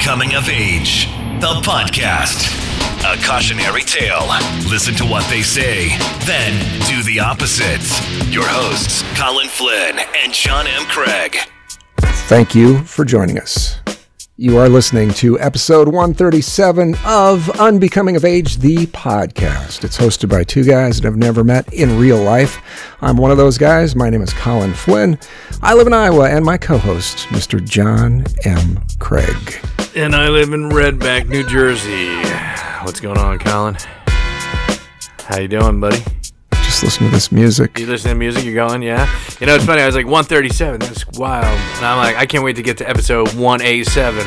Coming of Age, the podcast. A cautionary tale. Listen to what they say, then do the opposite. Your hosts, Colin Flynn and John M. Craig. Thank you for joining us. You are listening to episode 137 of Unbecoming of Age, the podcast. It's hosted by two guys that I've never met in real life. I'm one of those guys. My name is Colin Flynn. I live in Iowa, and my co-host, Mr. John M. Craig. And I live in Red Bank, New Jersey. What's going on, Colin? How you doing, buddy? Just listen to this music. You listen to music? You're going, yeah? You know, it's funny. I was like 137. That's wild. And I'm like, I can't wait to get to episode 187.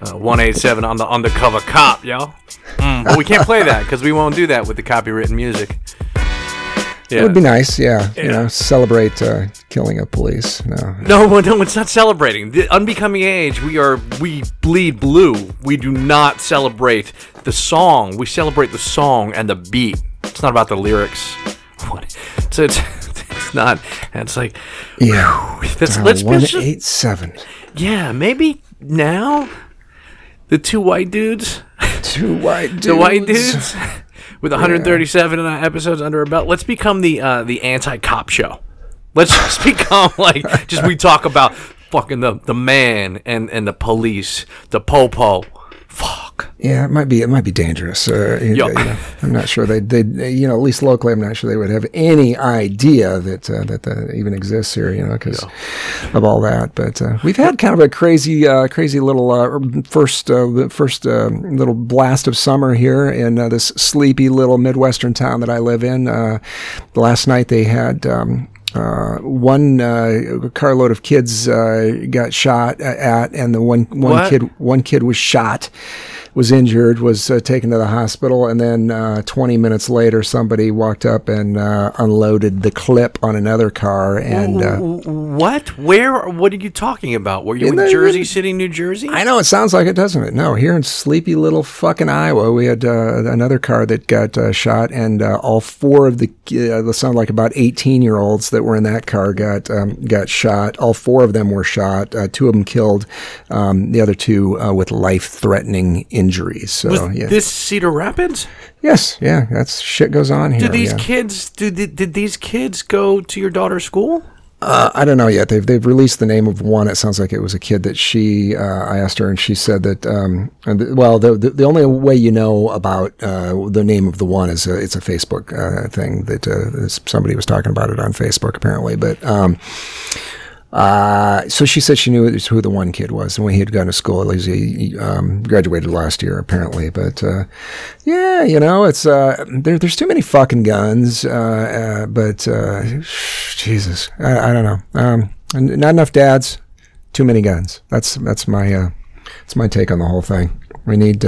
Uh, 187 on the undercover cop, yo. Mm, but we can't play that because we won't do that with the copywritten music. It would be nice, yeah. You know, celebrate uh, killing a police. No, No, no, it's not celebrating. The unbecoming age, we are we bleed blue. We do not celebrate the song. We celebrate the song and the beat. It's not about the lyrics. What? So it's it's not. And it's like yeah. let's Uh, let's one just- eight seven. yeah, maybe now the two white dudes, Two white dudes. the white dudes with 137 episodes under our belt. Let's become the uh, the anti-cop show. Let's just become like just we talk about fucking the the man and and the police, the popo. Fuck. Yeah, it might be. It might be dangerous. Uh, you Yo. know, I'm not sure they. They, you know, at least locally, I'm not sure they would have any idea that uh, that that even exists here. You know, because of all that. But uh, we've had kind of a crazy, uh, crazy little uh, first, uh, first uh, little blast of summer here in uh, this sleepy little midwestern town that I live in. Uh, last night they had. Um, uh, one uh, carload of kids uh, got shot at, and the one one What? kid one kid was shot, was injured, was uh, taken to the hospital, and then uh, 20 minutes later, somebody walked up and uh, unloaded the clip on another car, and uh, What? Where? What are you talking about? Were you in the- Jersey City, New Jersey? I know it sounds like it, doesn't it? No, here in sleepy little fucking Iowa, we had uh, another car that got uh, shot, and uh, all four of the uh, they sound like about eighteen year olds that were in that car got um, got shot. All four of them were shot. Uh, two of them killed. Um, the other two uh, with life threatening injuries. So Was yeah, this Cedar Rapids? yes, yeah, that's shit goes on here. Did these yeah. kids? Did, did did these kids go to your daughter's school? Uh, I don't know yet. They've they've released the name of one. It sounds like it was a kid that she. Uh, I asked her, and she said that. Um, the- well, the, the the only way you know about uh, the name of the one is a, it's a Facebook uh, thing that uh, somebody was talking about it on Facebook apparently. But um, uh, so she said she knew who the one kid was, and when he had gone to school, at he, um, graduated last year, apparently. But uh, yeah, you know, it's uh, there, there's too many fucking guns. Uh, uh, but uh, Jesus, I, I don't know. Um, not enough dads, too many guns. That's that's my that's my take on the whole thing. We need.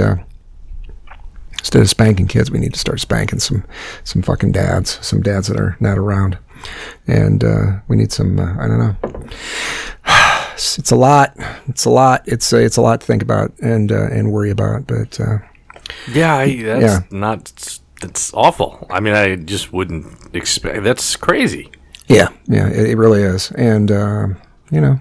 Instead of spanking kids, we need to start spanking some, some fucking dads, some dads that are not around, and uh, we need some. Uh, I don't know. It's, a lot. It's a lot. It's uh, it's a lot to think about and uh, and worry about. But uh, Yeah, I, that's Yeah. not. That's awful. I mean, I just wouldn't expect. That's crazy. yeah, yeah, it, it really is. And uh, you know,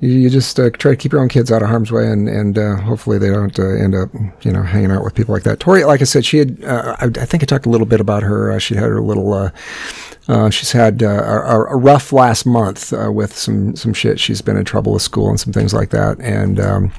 you, you just uh, try to keep your own kids out of harm's way, and and uh, hopefully they don't uh, end up you know hanging out with people like that. Tori, like I said, she had. Uh, I, I think I talked a little bit about her. Uh, she had her little. Uh, she's had a, a rough last month with some some shit. She's been in trouble with school and some things like that, and. Um,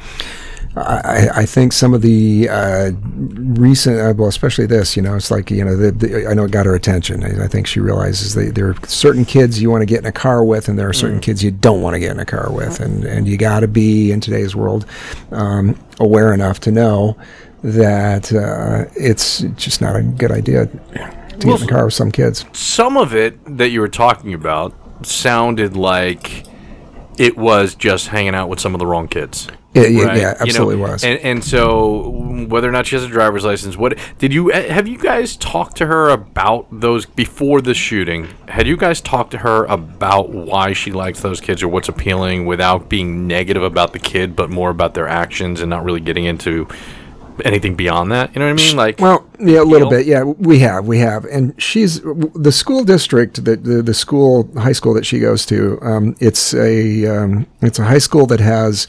I, I think some of the uh, recent, uh, well, especially this, you know, it's like, you know, the, the, I know it got her attention. I, I think she realizes that there are certain kids you want to get in a car with, and there are certain kids you don't want to get in a car with, and and you got to be in today's world um, aware enough to know that uh, it's just not a good idea to get in a car with some kids. Some of it that you were talking about sounded like it was just hanging out with some of the wrong kids. Yeah, yeah, right? yeah, You know, absolutely was. And and so whether or not she has a driver's license, what did you eh, have you guys talked to her about those before the shooting? Had you guys talked to her about why she likes those kids or what's appealing without being negative about the kid, but more about their actions and not really getting into anything beyond that. You know what I mean? Like, Well, yeah, a little Deal? bit. Yeah, we have, we have, and she's the school district that the, the school high school that she goes to. Um, it's a um, it's a high school that has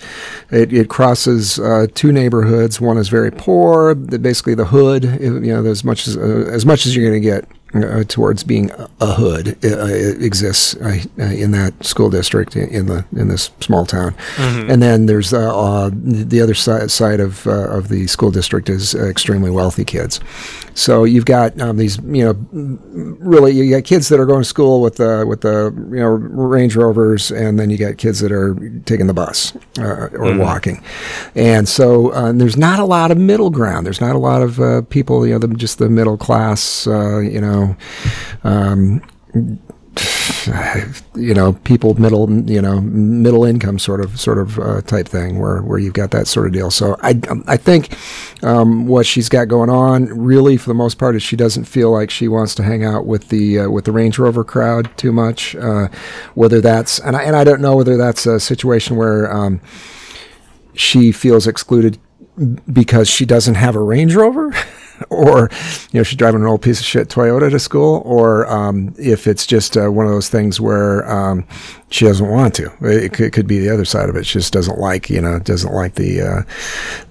it, it crosses uh, two neighborhoods. One is very poor, the, basically the hood. You know, as much as uh, as much as you're going to get. Uh, towards being a, hood uh, exists uh, in that school district in, the in this small town, and then there's uh, uh, the other side side of uh, of the school district is extremely wealthy kids. So you've got um, these, you know, really you got kids that are going to school with the with the you know Range Rovers, and then you got kids that are taking the bus uh, or walking, and so uh, there's not a lot of middle ground. There's not a lot of uh, people, you know, the, just the middle class, uh, you know. Um, you know, people middle, you know, middle income sort of, sort of uh, type thing, where where you've got that sort of deal. So I, I think um, what she's got going on, really, for the most part, is she doesn't feel like she wants to hang out with the uh, with the Range Rover crowd too much. Uh, whether that's, and I, and I don't know whether that's a situation where um, she feels excluded because she doesn't have a Range Rover. or you know she's driving an old piece of shit Toyota to school, or um, if it's just uh, one of those things where um, she doesn't want to. It could, it could be the other side of it. She just doesn't like you know doesn't like the uh,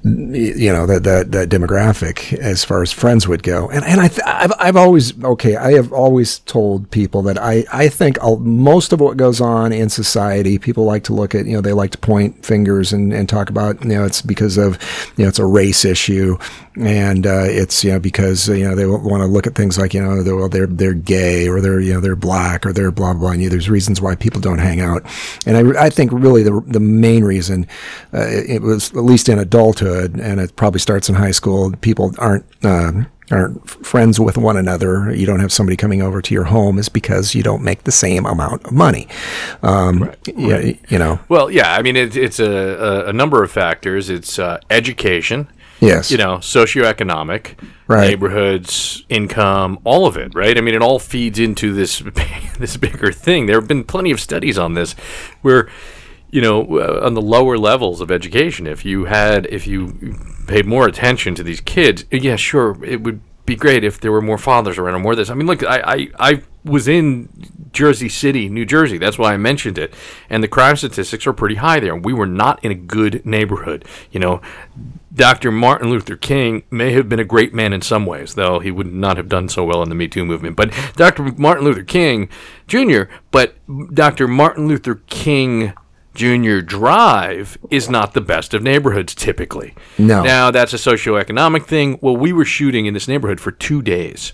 you know that, that that demographic as far as friends would go. And and I th- I've I've always okay I have always told people that I I think I'll, most of what goes on in society people like to look at you know they like to point fingers and, and talk about you know it's because of you know it's a race issue and uh, it's you know because you know they want to look at things like you know they're, well they're they're gay or they're you know they're black or they're blah blah. And, you know, there's reasons why people don't hang out, and I, I think really the the main reason uh, it, it was at least in adulthood, and it probably starts in high school. People aren't. Uh, aren't friends with one another. You don't have somebody coming over to your home is because you don't make the same amount of money. Um, yeah, you know. well, yeah. I mean, it, it's a, a, a number of factors. It's uh, education. Yes. you know, socioeconomic, Right. neighborhoods, income, all of it, right? I mean, it all feeds into this this bigger thing. There have been plenty of studies on this, where you know, uh, on the lower levels of education, if you had, if you paid more attention to these kids, yeah, sure, it would be great if there were more fathers around or more of this. I mean, look, I, I, I was in Jersey City, New Jersey. That's why I mentioned it. And the crime statistics are pretty high there. We were not in a good neighborhood. You know, Dr. Martin Luther King may have been a great man in some ways, though he would not have done so well in the Me Too movement. But Dr. Martin Luther King Jr., but Dr. Martin Luther King Jr. Drive is not the best of neighborhoods typically. No. Now, that's a socioeconomic thing. Well, we were shooting in this neighborhood for two days.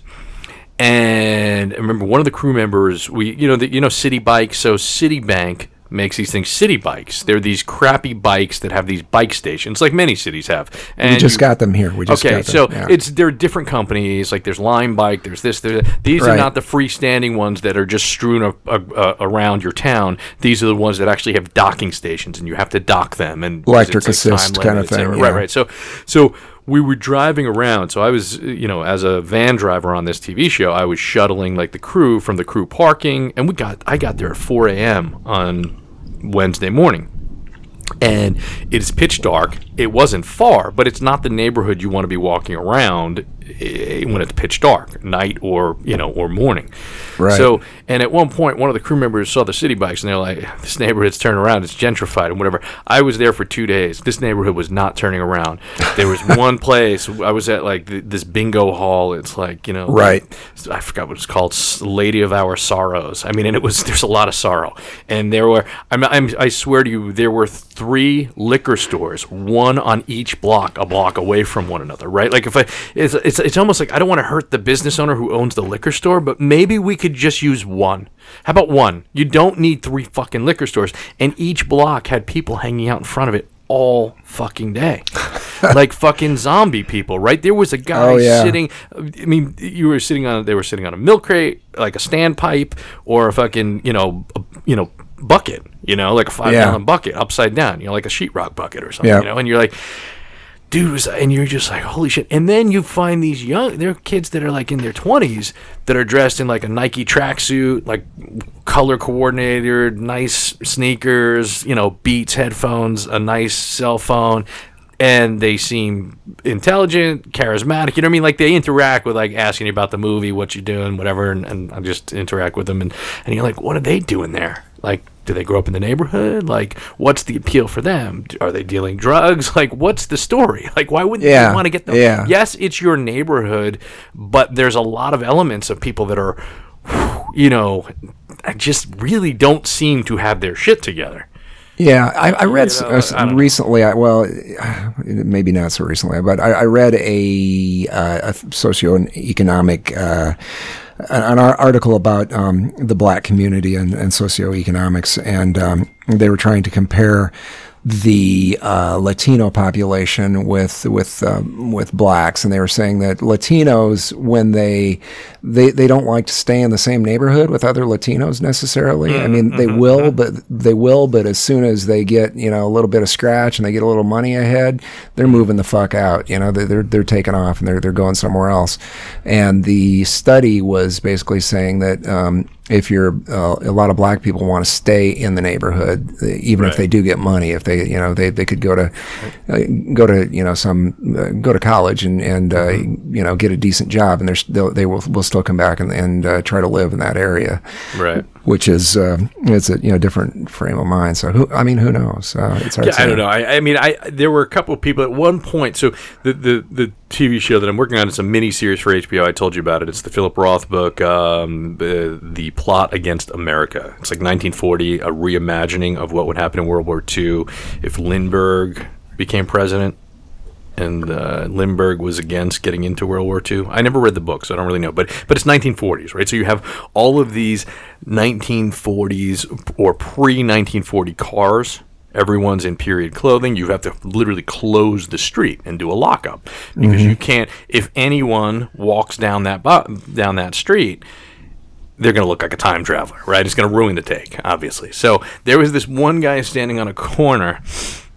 And I remember one of the crew members, we you know the, you know Citi Bike, so Citibank makes these things Citi Bikes. They're these crappy bikes that have these bike stations, like many cities have. And We just you- got them here. We just okay, got them. so yeah. it's they're different companies. Like there's Lime Bike, there's this, there's that. These are not the freestanding ones that are just strewn a, a, a, around your town. These are the ones that actually have docking stations, and you have to dock them and electric assist kind of limit, et cetera. thing, Right, right. So, so we were driving around. So I was, you know, as a van driver on this TV show, I was shuttling like the crew from the crew parking, and we got I got there at 4 a.m. on Wednesday morning and it's pitch dark. It wasn't far, but it's not the neighborhood you want to be walking around Eh, when it's pitch dark, night or you know or morning. Right. So, and at one point, one of the crew members saw the Citi Bikes, and they're like, "This neighborhood's turning around. It's gentrified and whatever." I was there for two days. This neighborhood was not turning around. There was one place I was at, like th- this bingo hall. It's like you know, Right. I forgot what it's called, Lady of Our Sorrows. I mean, and it was there's a lot of sorrow, and there were I'm, I'm I swear to you, there were three liquor stores, one on each block, a block away from one another. Right? Like if I, it's it's, it's almost like I don't want to hurt the business owner who owns the liquor store, but maybe we could just use one. How about one? You don't need three fucking liquor stores, and each block had people hanging out in front of it all fucking day. like fucking zombie people, right? There was a guy Oh, yeah. sitting I mean, you were sitting on they were sitting on a milk crate, like a standpipe, or a fucking you know a, you know bucket, you know, like a five Yeah. gallon bucket upside down, you know, like a sheetrock bucket or something, Yeah. you know, and you're like. Dude, and you're just like, holy shit! And then you find these young, there are kids that are like in their twenties that are dressed in like a Nike tracksuit, like color coordinated, nice sneakers, you know, Beats headphones, a nice cell phone, and they seem intelligent, charismatic. You know what I mean? Like they interact with like asking you about the movie, what you doing, whatever, and, and I just interact with them, and and you're like, what are they doing there? Like, do they grow up in the neighborhood? Like, what's the appeal for them? Are they dealing drugs? Like, what's the story? Like, why wouldn't Yeah, you want to get them? yeah. Yes, it's your neighborhood, but there's a lot of elements of people that are, you know, just really don't seem to have their shit together. Yeah, I, I read You know, s- I don't recently. I, well, maybe not so recently, but I, I read a, uh, a socioeconomic uh, an ar- article about um, the black community and, and socioeconomics, and um, they were trying to compare the uh, Latino population with with um, with blacks, and they were saying that Latinos, when they they they don't like to stay in the same neighborhood with other Latinos necessarily. I mean, they will, but they will, but as soon as they get you know a little bit of scratch and they get a little money ahead, they're moving the fuck out. You know, they're they're, they're taking off and they're they're going somewhere else. And the study was basically saying that. Um, if you're uh, a lot of black people want to stay in the neighborhood, even if they do get money, if they you know they, they could go to uh, go to you know some uh, go to college and and uh, you know get a decent job, and they're, they'll, will will still come back and, and uh, try to live in that area, Right. which is uh, it's a you know different frame of mind. So who I mean who knows? Uh, it's hard. Yeah, I don't know. I, I mean, I there were a couple of people at one point. So the, the the TV show that I'm working on is a mini series for HBO. I told you about it. It's the Philip Roth book, um, the, the plot against America. It's like 1940, a reimagining of what would happen in World War II if Lindbergh became president. And uh, Lindbergh was against getting into World War II. I never read the book, so I don't really know. But but it's 1940s, right? So you have all of these 1940s or pre 1940 cars. Everyone's in period clothing. You have to literally close the street and do a lockup because you can't. If anyone walks down that bo- down that street, they're going to look like a time traveler, right? It's going to ruin the take, obviously. So there was this one guy standing on a corner.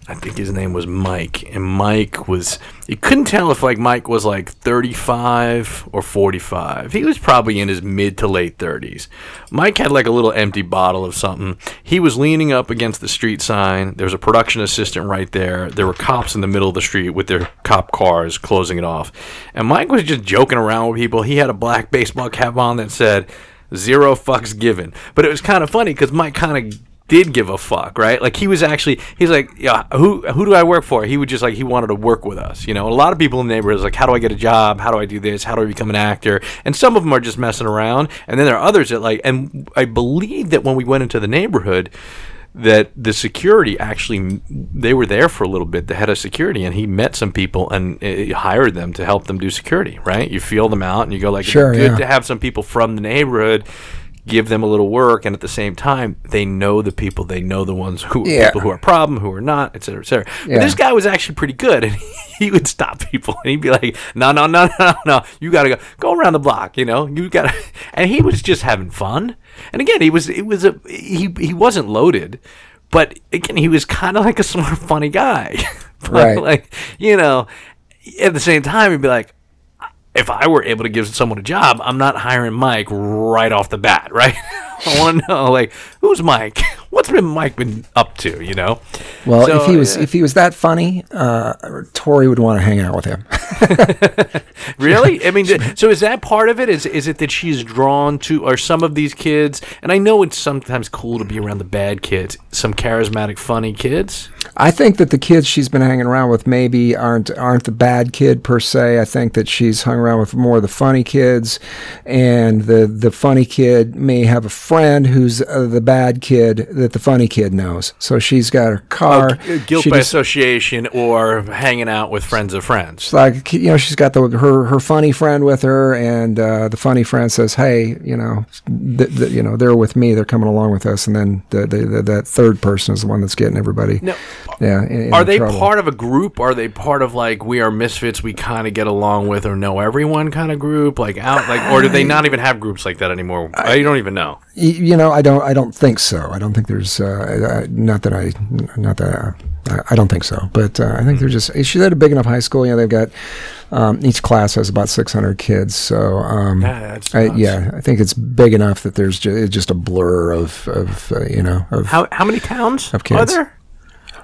I think his name was Mike, and Mike was. You couldn't tell if like Mike was like 35 or 45. He was probably in his mid to late 30s. Mike had like a little empty bottle of something. He was leaning up against the street sign. There was a production assistant right there. There were cops in the middle of the street with their cop cars closing it off. And Mike was just joking around with people. He had a black baseball cap on that said zero fucks given. But it was kind of funny because Mike kind of did give a fuck, right? Like he was actually, he's like, yeah, who who do I work for? He would just like he wanted to work with us, you know. A lot of people in the neighborhood is like, how do I get a job? How do I do this? How do I become an actor? And some of them are just messing around, and then there are others that like, and I believe that when we went into the neighborhood. That the security actually, they were there for a little bit. The head of security, and he met some people and uh, hired them to help them do security. Right? You feel them out, and you go like, Sure, it's good yeah. to have some people from the neighborhood give them a little work and at the same time they know the people they know the ones who Yeah. people who are problem who are not et cetera et cetera Yeah. but this guy was actually pretty good and he would stop people and he'd be like no no no no no you gotta go go around the block you know you gotta and he was just having fun and again he was it was a he he wasn't loaded but again he was kind of like a smart funny guy but Right. like you know at the same time he'd be like if I were able to give someone a job, I'm not hiring Mike right off the bat, right? I want to know, like, who's Mike? What's been Mike been up to? You know? Well, So, if he was uh, if he was that funny, uh, Tori would want to hang out with him. really? I mean, so is that part of it? Is is it that she's drawn to, or some of these kids? And I know it's sometimes cool to be around the bad kids, some charismatic, funny kids. I think that the kids she's been hanging around with maybe aren't aren't the bad kid per se. I think that she's hung around with more of the funny kids, and the the funny kid may have a friend who's uh, the bad kid that the funny kid knows. So she's got her car. Uh, Guilt she by just- association, or hanging out with friends of friends. like you know she's got the her her funny friend with her, and uh, the funny friend says, "Hey, you know, th- th- you know, they're with me. They're coming along with us." And then the, the, the, that third person is the one that's getting everybody. No. Yeah. in- in Are they trouble. part of a group? Are they part of like we are misfits? We kind of get along with or know everyone kind of group, like out, like, or do they not even have groups like that anymore? I, don't even know. You know, I don't. I don't think so. I don't think there's. Uh, not that I. Not that. I- I don't think so. But uh, I think they're just. She's at a big enough high school. You know, they've got. Um, each class has about 600 kids. So. Um, Yeah, I, yeah, I think it's big enough that there's ju- just a blur of. of uh, you know. Of How how many towns Of kids? are there?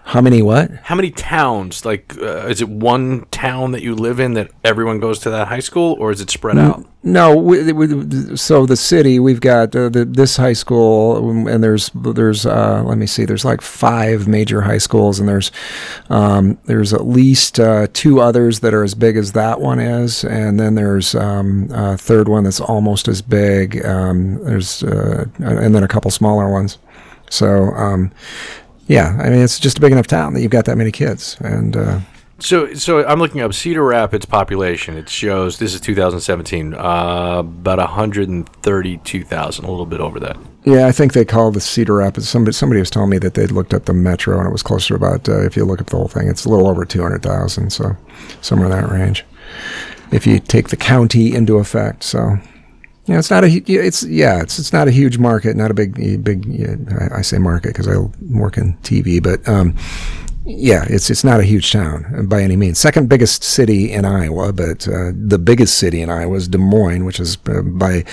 How many what? How many towns? Like, uh, is it one town that you live in that everyone goes to that high school, or is it spread out? No, we, we, so the city we've got uh, the, this high school, and there's there's uh, let me see, there's like five major high schools, and there's um, there's at least uh, two others that are as big as that one is, and then there's um, a third one that's almost as big. Um, there's uh, and then a couple smaller ones. So um, yeah, I mean it's just a big enough town that you've got that many kids, and uh, So, so I'm looking up Cedar Rapids population. It shows this is 2017, uh, about 132,000, a little bit over that. Yeah, I think they call the Cedar Rapids. Somebody somebody was telling me that they'd looked up the metro and it was closer to about. Uh, if you look at the whole thing, it's a little over two hundred thousand, so somewhere in that range. If you take the county into effect, so yeah, it's not a. It's yeah, it's it's not a huge market, not a big big. I, I say market because I work in TV, but um, yeah, it's it's not a huge town by any means. Second biggest city in Iowa, but uh, the biggest city in Iowa is Des Moines, which is uh, by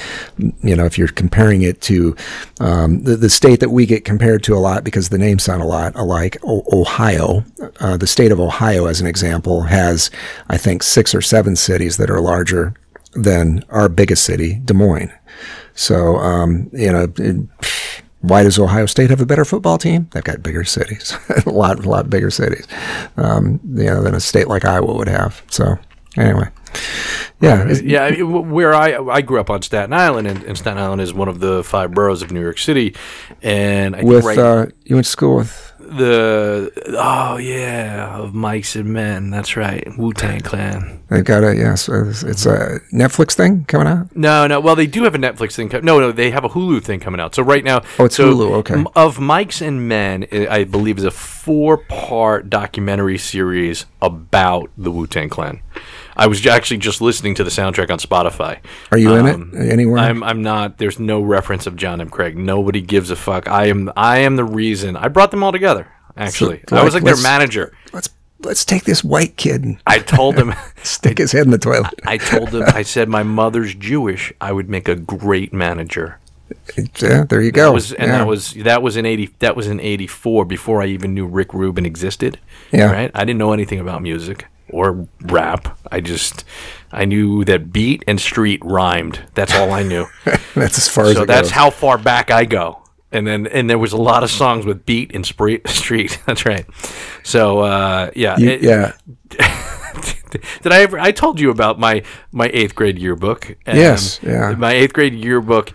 you know if you're comparing it to um, the the state that we get compared to a lot because the names sound a lot alike, o- Ohio. Uh, the state of Ohio, as an example, has I think six or seven cities that are larger than our biggest city, Des Moines. So um, you know. It, why does Ohio State have a better football team? They've got bigger cities, a lot, a lot bigger cities, um, you know, than a state like Iowa would have. So, anyway, yeah, Yeah, I mean, where I I grew up on Staten Island, and, and Staten Island is one of the five boroughs of New York City, and I think with right, uh, you went to school with the oh yeah of mics and Men. That's right, Wu Tang Clan. they've got a yes, uh, it's it's a Netflix thing coming out. No, no. Well, they do have a Netflix thing. No, no, they have a Hulu thing coming out. So right now, Oh, it's so Hulu, okay. Of mics and Men, i I believe is a four-part documentary series about the Wu Tang Clan. I was actually just listening to the soundtrack on Spotify. Are you in Um, it anywhere? I'm I'm not. There's no reference of John M. Craig. Nobody gives a fuck. I am I am the reason. I brought them all together. Actually, So, I was like, like their manager. let's let's take this white kid and I told him. stick his head in the toilet. I told him. I said my mother's Jewish. I would make a great manager. yeah, there you go. That was and yeah. that was that was in eighty that was in eighty four before I even knew Rick Rubin existed. Yeah. Right? I didn't know anything about music or rap. I just I knew that beat and street rhymed. That's all I knew. that's as far as so that's goes. how far back I go. And then and there was a lot of songs with beat and spree- street. That's right. So uh, yeah. You- it- yeah. Did I ever? I told you about my my eighth grade yearbook. Yes, yeah. My eighth grade yearbook.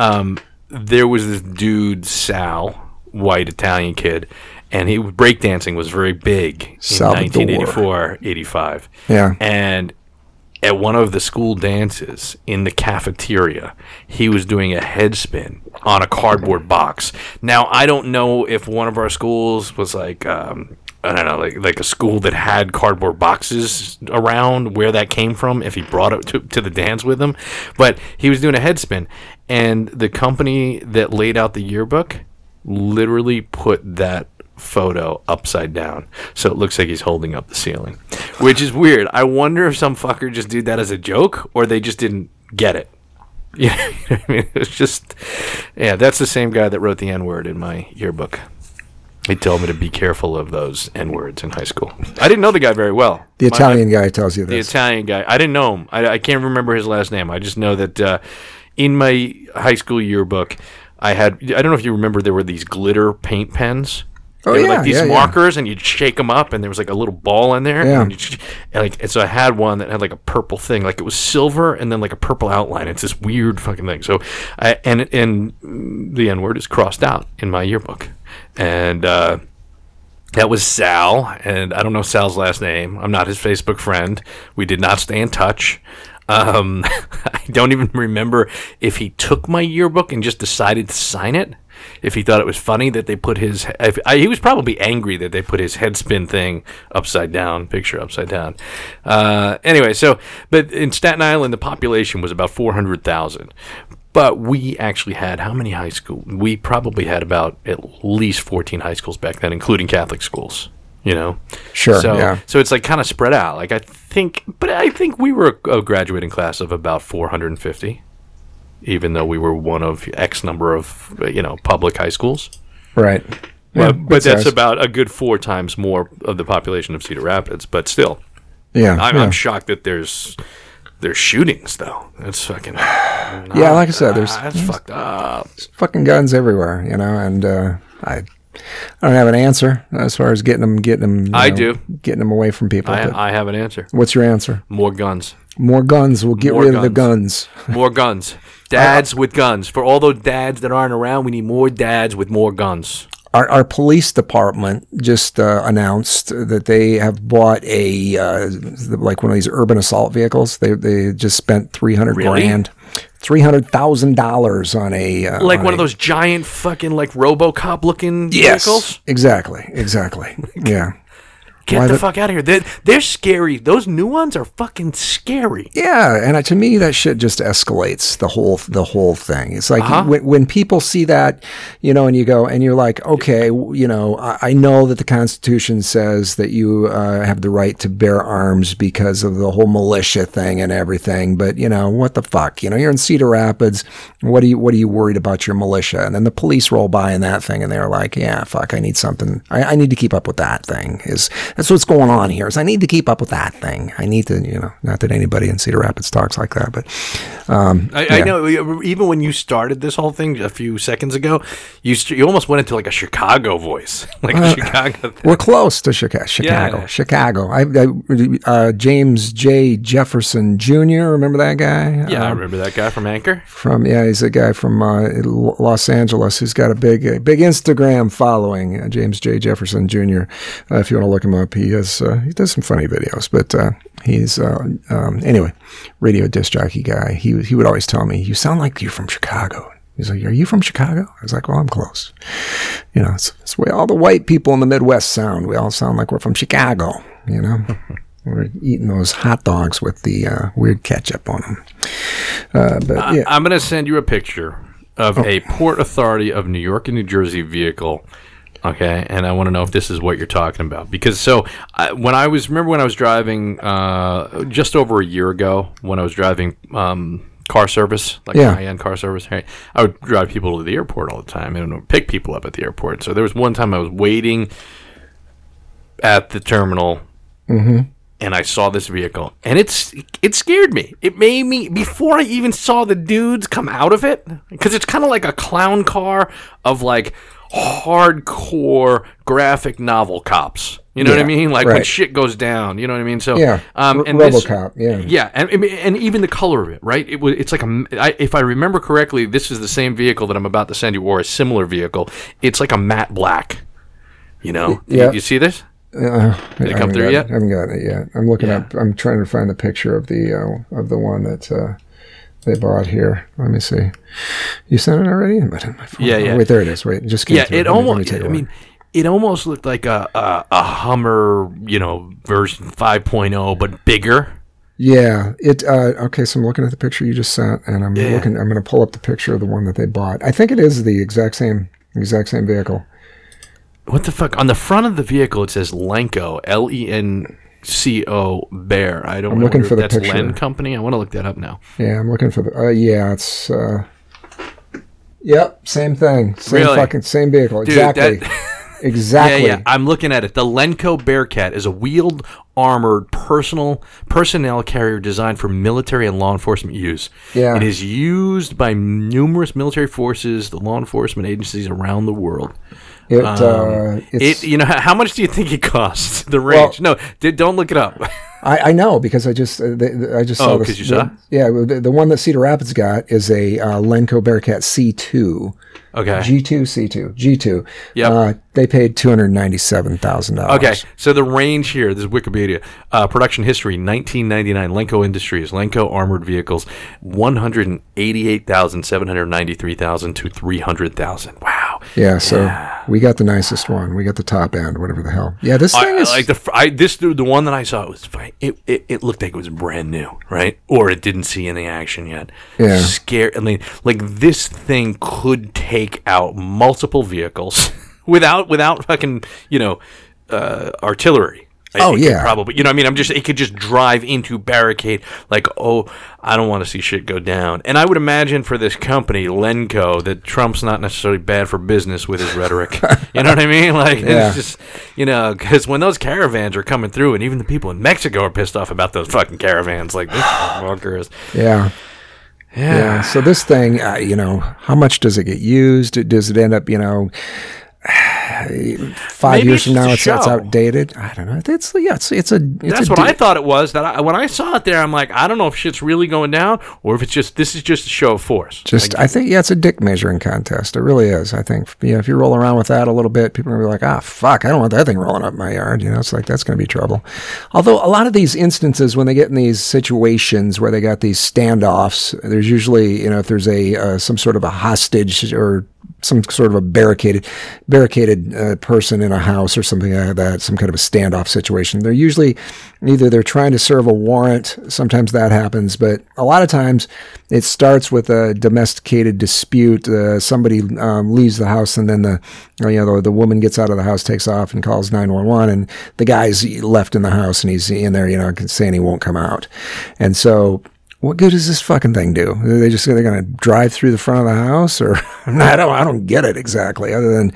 Um, there was this dude Sal, white Italian kid, and he breakdancing was very big in Salvador. 1984, 85. Yeah. and at one of the school dances in the cafeteria, he was doing a head spin on a cardboard box. Now, I don't know if one of our schools was like, um, I don't know, like, like a school that had cardboard boxes around, where that came from, if he brought it to, to the dance with him. But he was doing a head spin. And the company that laid out the yearbook literally put that photo upside down so it looks like he's holding up the ceiling which is weird i wonder if some fucker just did that as a joke or they just didn't get it you know i mean it's just yeah that's the same guy that wrote the n-word in my yearbook he told me to be careful of those n-words in high school i didn't know the guy very well the My- Italian guy tells you this. the. Italian guy. I didn't know him. I, I can't remember his last name. I just know that uh, in my high school yearbook, I had. I don't know if you remember. There were these glitter paint pens. Oh, they were yeah, like these yeah, yeah. markers, and you'd shake them up, and there was like a little ball in there. Yeah. And, and like, and so I had one that had like a purple thing, like it was silver, and then like a purple outline. It's this weird fucking thing. So, I, and and the N word is crossed out in my yearbook, and. uh that was Sal, and I don't know Sal's last name. I'm not his Facebook friend. We did not stay in touch. Um, I don't even remember if he took my yearbook and just decided to sign it. If he thought it was funny that they put his, if, I, he was probably angry that they put his head spin thing upside down, picture upside down. Uh, anyway, so but in Staten Island, the population was about four hundred thousand. But we actually had how many high school? We probably had about at least fourteen high schools back then, including Catholic schools. You know, Sure, So, yeah. so it's like kind of spread out. Like I think, but I think we were a, a graduating class of about four hundred and fifty, even though we were one of X number of uh, you know public high schools. Right. Yeah, but, but that's size. about a good four times more of the population of Cedar Rapids. But still, yeah, I'm, yeah. I'm shocked that there's there's shootings though. That's fucking Yeah, like I said, there's- Ah, that's fucked up. fucking guns everywhere, you know, and uh, I I don't have an answer as far as getting them, getting them. I know, do. getting them away from people. I, I have an answer. what's your answer? More guns. More guns. We'll get More rid of the guns. More guns. Dads with guns. For all those dads that aren't around, we need more dads with more guns. Our, our police department just uh, announced that they have bought a uh, like one of these urban assault vehicles. They they just spent three hundred Really? grand, three hundred thousand dollars on a uh, Like on one a- of those giant fucking like RoboCop looking yes, vehicles. exactly, exactly. yeah, Get Why the the- fuck out of here. They're, they're scary. Those new ones are fucking scary. Yeah, and to me, that shit just escalates the whole the whole thing. It's like Uh-huh. when, when people see that, you know, and you go and you're like, okay, you know, I, I know that the Constitution says that you uh, have the right to bear arms because of the whole militia thing and everything, but you know, what the fuck? You know, you're in Cedar Rapids. What are you What are you worried about your militia? And then the police roll by in that thing, and they're like, yeah, fuck, I need something. I, I need to keep up with that thing. Is that's what's going on here? Is I need to keep up with that thing. I need to, you know, not that anybody in Cedar Rapids talks like that, but um, I, I know. Even when you started this whole thing a few seconds ago, you st- you almost went into like a Chicago voice, like a Chicago. Thing. We're close to Chicago. Chicago. Yeah. Chicago. I, I uh, James J. Jefferson Jr. Remember that guy? Yeah, I Um, remember that guy from Anchor. from yeah, he's a guy from uh, Los Angeles who's got a big, a big Instagram following. Uh, James J. Jefferson Jr. Uh, if you want to look him up, he has uh, he does some funny videos. But uh, he's uh, um, anyway, radio disc jockey guy. He he would always tell me, "You sound like you're from Chicago." He's like, "Are you from Chicago?" I was like, "Well, I'm close." You know, it's, it's the way all the white people in the Midwest sound. We all sound like we're from Chicago. You know. We're eating those hot dogs with the uh, weird ketchup on them. Uh, but yeah, I'm going to send you a picture of Oh. a Port Authority of New York and New Jersey vehicle. Okay, and I want to know if this is what you're talking about because so I, when I was remember when I was driving uh, just over a year ago when I was driving um, car service like Yeah. high end car service, right? I would drive people to the airport all the time and pick people up at the airport. So there was one time I was waiting at the terminal and I saw this vehicle, and it's it scared me. It made me before I even saw the dudes come out of it, because it's kind of like a clown car of like hardcore graphic novel cops. You know what I mean? Like when shit goes down. You know what I mean? So Yeah, um, and this- RoboCop, yeah. yeah, and and even the color of it, right? It was it's like a I, if I remember correctly, this is the same vehicle that I'm about to send you, or a similar vehicle. It's like a matte black. You know? Yeah. You, you see this? Uh, Did it come through got- yet? I haven't gotten it yet. I'm looking up. I'm trying to find the picture of the uh, of the one that uh, they bought here. Let me see. You sent it already? But my phone- Yeah, oh, yeah. Wait, there it is. Wait, just yeah, through. it Let me- me almost. take a I mean, it almost looked like a, a a Hummer, you know, version 5.0, but bigger. yeah. It. Uh, okay, so I'm looking at the picture you just sent, and I'm Yeah. looking. I'm going to pull up the picture of the one that they bought. I think it is the exact same exact same vehicle. What the fuck? On the front of the vehicle, it says Lenco, L E N C O Bear. I don't. I'm looking for the that's picture. Len Company. I want to look that up now. Yeah, I'm looking for the. Uh, yeah, it's. Uh, yep, same thing. Same Really? fucking same vehicle. Dude, exactly. that- exactly. Yeah, yeah. I'm looking at it. The Lenco Bearcat is a wheeled, armored personal personnel carrier designed for military and law enforcement use. Yeah. It is used by numerous military forces, the law enforcement agencies around the world. It, uh, it's, It, you know, how much do you think it costs? The range? no, d- don't look it up. I, I know because I just uh, the, the- I just saw Oh, this. you the- saw? Yeah, the, the one that Cedar Rapids got is a uh, Lenco Bearcat C2, Okay. G2 C2, G2. Yeah. Uh, they paid two hundred ninety-seven thousand dollars. Okay, so the range here, this is Wikipedia. Uh, production history, 1999, Lenco Industries, Lenco Armored Vehicles, 188,793,000 to 300,000. Wow. Yeah, so we got the nicest one. We got the top end, whatever the hell. Yeah, this thing I is like the I, this the one that I saw was fine. It, it it looked like it was brand new, right? Or it didn't see any action yet. Yeah. Scare. I mean, like this thing could take out multiple vehicles without without fucking you know uh, artillery. Oh, yeah. probably. You know, what I mean, I'm just it could just drive into barricade. Like, oh, I don't want to see shit go down. And I would imagine for this company, Lenco, that Trump's not necessarily bad for business with his rhetoric. you know what I mean? Like, Yeah. it's just you know, because when those caravans are coming through, and even the people in Mexico are pissed off about those fucking caravans, like this motherfucker is. Yeah. Yeah. So this thing, uh, you know, how much does it get used? Does it end up, you know, five Maybe years from now it's, it's outdated? I don't know. It's yeah. It's it's a. It's That's a what di- I thought it was. That I, when I saw it there, I'm like, I don't know if shit's really going down or if it's just this is just a show of force. Just, I think, yeah, it's a dick measuring contest. It really is. I think, yeah, if you roll around with that a little bit, people are gonna be like, ah, fuck, I don't want that thing rolling up my yard. You know, it's like that's going to be trouble. Although a lot of these instances, when they get in these situations where they got these standoffs, there's usually, you know, if there's a uh, some sort of a hostage or some sort of a barricaded barricaded uh, person in a house or something like that, some kind of a standoff situation. They're usually either they're trying to serve a warrant. Sometimes that happens, but a lot of times it starts with a domesticated dispute. Uh, somebody um, leaves the house, and then the you know the, the woman gets out of the house, takes off, and calls nine one one, and the guy's left in the house, and he's in there, you know, saying he won't come out, and so what good does this fucking thing do? Are they just they're going to drive through the front of the house, or I don't I don't get it exactly. Other than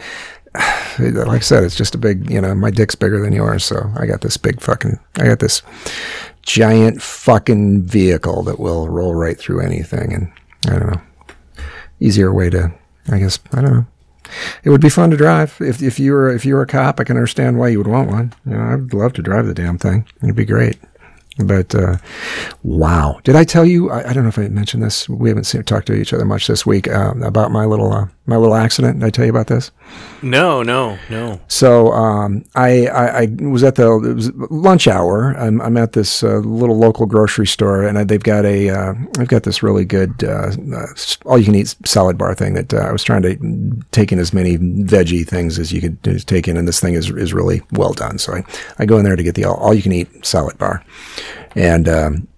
like I said, it's just a big you know my dick's bigger than yours, so I got this big fucking I got this giant fucking vehicle that will roll right through anything, and I don't know easier way to I guess I don't know. It would be fun to drive if if you were if you were a cop. I can understand why you would want one. You know, I'd love to drive the damn thing. It'd be great. But uh, wow, did I tell you? I, I don't know if I mentioned this. We haven't seen, talked to each other much this week um, about my little uh, my little accident. Did I tell you about this? No, no, no. So um, I, I I was at the it was lunch hour. I'm, I'm at this uh, little local grocery store, and I, they've got a uh, they've got this really good uh, uh, all you can eat salad bar thing that uh, I was trying to take in as many veggie things as you could uh, take in, and this thing is is really well done. So I, I go in there to get the all, all you can eat salad bar, and um,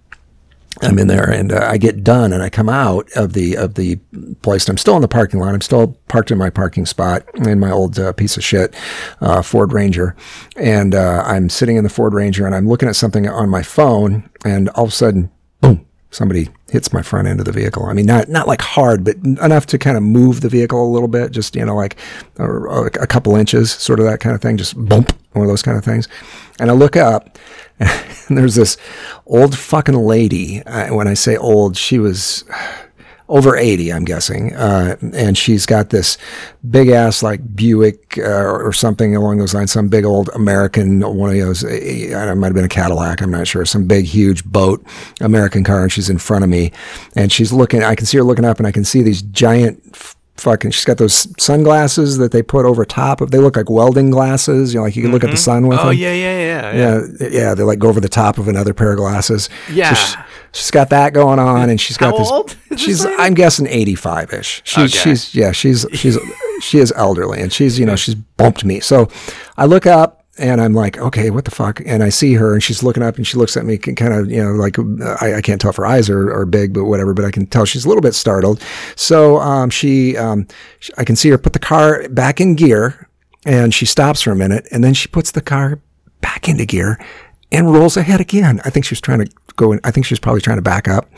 I'm in there and uh, I get done and I come out of the of the place and I'm still in the parking lot. I'm still parked in my parking spot in my old uh, piece of shit uh, Ford Ranger, and uh, I'm sitting in the Ford Ranger and I'm looking at something on my phone and all of a sudden, boom! Somebody hits my front end of the vehicle. I mean, not not like hard, but enough to kind of move the vehicle a little bit, just you know, like a, a couple inches, sort of that kind of thing. Just bump, one of those kind of things. And I look up, and there's this old fucking lady. When I say old, she was over 80, I'm guessing. Uh, and she's got this big ass like Buick uh, or something along those lines, some big old American, one of those, uh, it might have been a Cadillac, I'm not sure, some big, huge boat, American car. And she's in front of me. And she's looking, I can see her looking up and I can see these giant fucking she's got those sunglasses that they put over top of they look like welding glasses you know like you can look at the mm-hmm. sun with Oh them yeah, yeah, yeah, yeah. yeah, yeah, they like go over the top of another pair of glasses. Yeah. so she, she's got that going on, and she's got How this. old this she's. I'm guessing, 85 ish. She's, Okay. she's, yeah, she's, she's, she is elderly, and she's, you know, she's bumped me. So I look up. And I'm like, okay, what the fuck? And I see her, and she's looking up, and she looks at me, kind of, you know, like uh, I, I can't tell if her eyes are, are big, but whatever. But I can tell she's a little bit startled. So um, she, um, I can see her put the car back in gear, and she stops for a minute, and then she puts the car back into gear and rolls ahead again. I think she was trying to go in. I think she was probably trying to back up.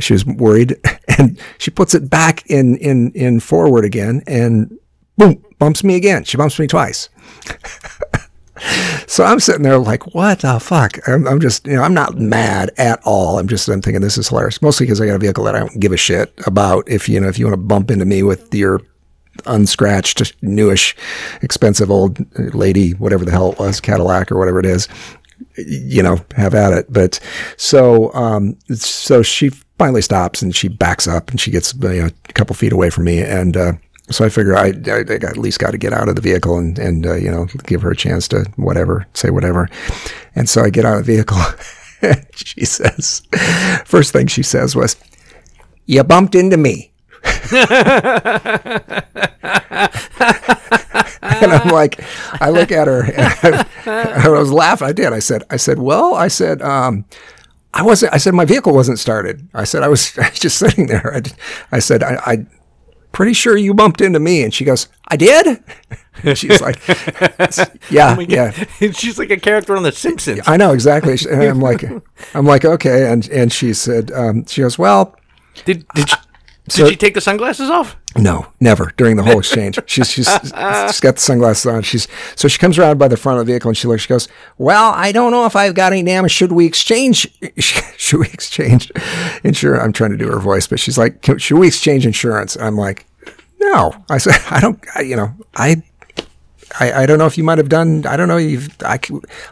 She was worried and she puts it back in, in, in forward again and boom, bumps me again. She bumps me twice. So I'm sitting there like, what the fuck? I'm, I'm just, you know, I'm not mad at all. I'm just, I'm thinking this is hilarious. Mostly because I got a vehicle that I don't give a shit about. If, you know, if you want to bump into me with your unscratched, newish, expensive old lady, whatever the hell it was, Cadillac or whatever it is, you know, have at it. But so, um, so she finally stops and she backs up and she gets you know, a couple feet away from me. And, uh, so I figure I, I, I at least got to get out of the vehicle and, and, uh, you know, give her a chance to whatever, say whatever. And so I get out of the vehicle. she says, first thing she says was, you bumped into me. and I'm like, I look at her, and I, I was laughing. I did. I said, I said, well, I said, um, I wasn't. I said my vehicle wasn't started. I said I was, I was just sitting there. I, I said I, I pretty sure you bumped into me. And she goes, I did? She's like, yeah, yeah. She's like a character on The Simpsons. I know exactly. And I'm like, I'm like, okay. And and she said, um, she goes, well, Did did she, So- did she take the sunglasses off? no, never during the whole exchange. She's she's, she's got the sunglasses on. She's so she comes around by the front of the vehicle and she looks. She goes, well, I don't know if I've got any damage. Should we exchange? Should we exchange insurance? I'm trying to do her voice, but she's like, should we exchange insurance? I'm like, no. I said, I don't. I, you know, I I, I don't know if you might have done. I don't know. You've I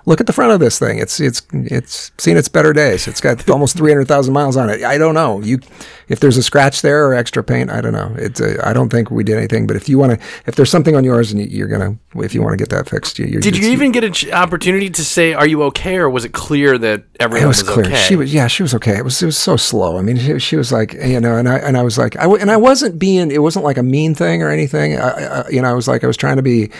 look at the front of this thing. It's it's it's seen its better days. It's got almost three hundred thousand miles on it. I don't know. You if there's a scratch there or extra paint, I don't know. It's a, I don't think we did anything. But if you want to, if there's something on yours and you- you're gonna, if you want to get that fixed, you, you're, Did you even get an ch- opportunity to say, "Are you okay?" or was it clear that everyone It was clear. okay? She was, yeah, she was okay. It was, it was so slow. I mean, she, she was like, you know, and I, and I was like, I, w- and I wasn't being, it wasn't like a mean thing or anything. I, I, you know, I was like, I was trying to be,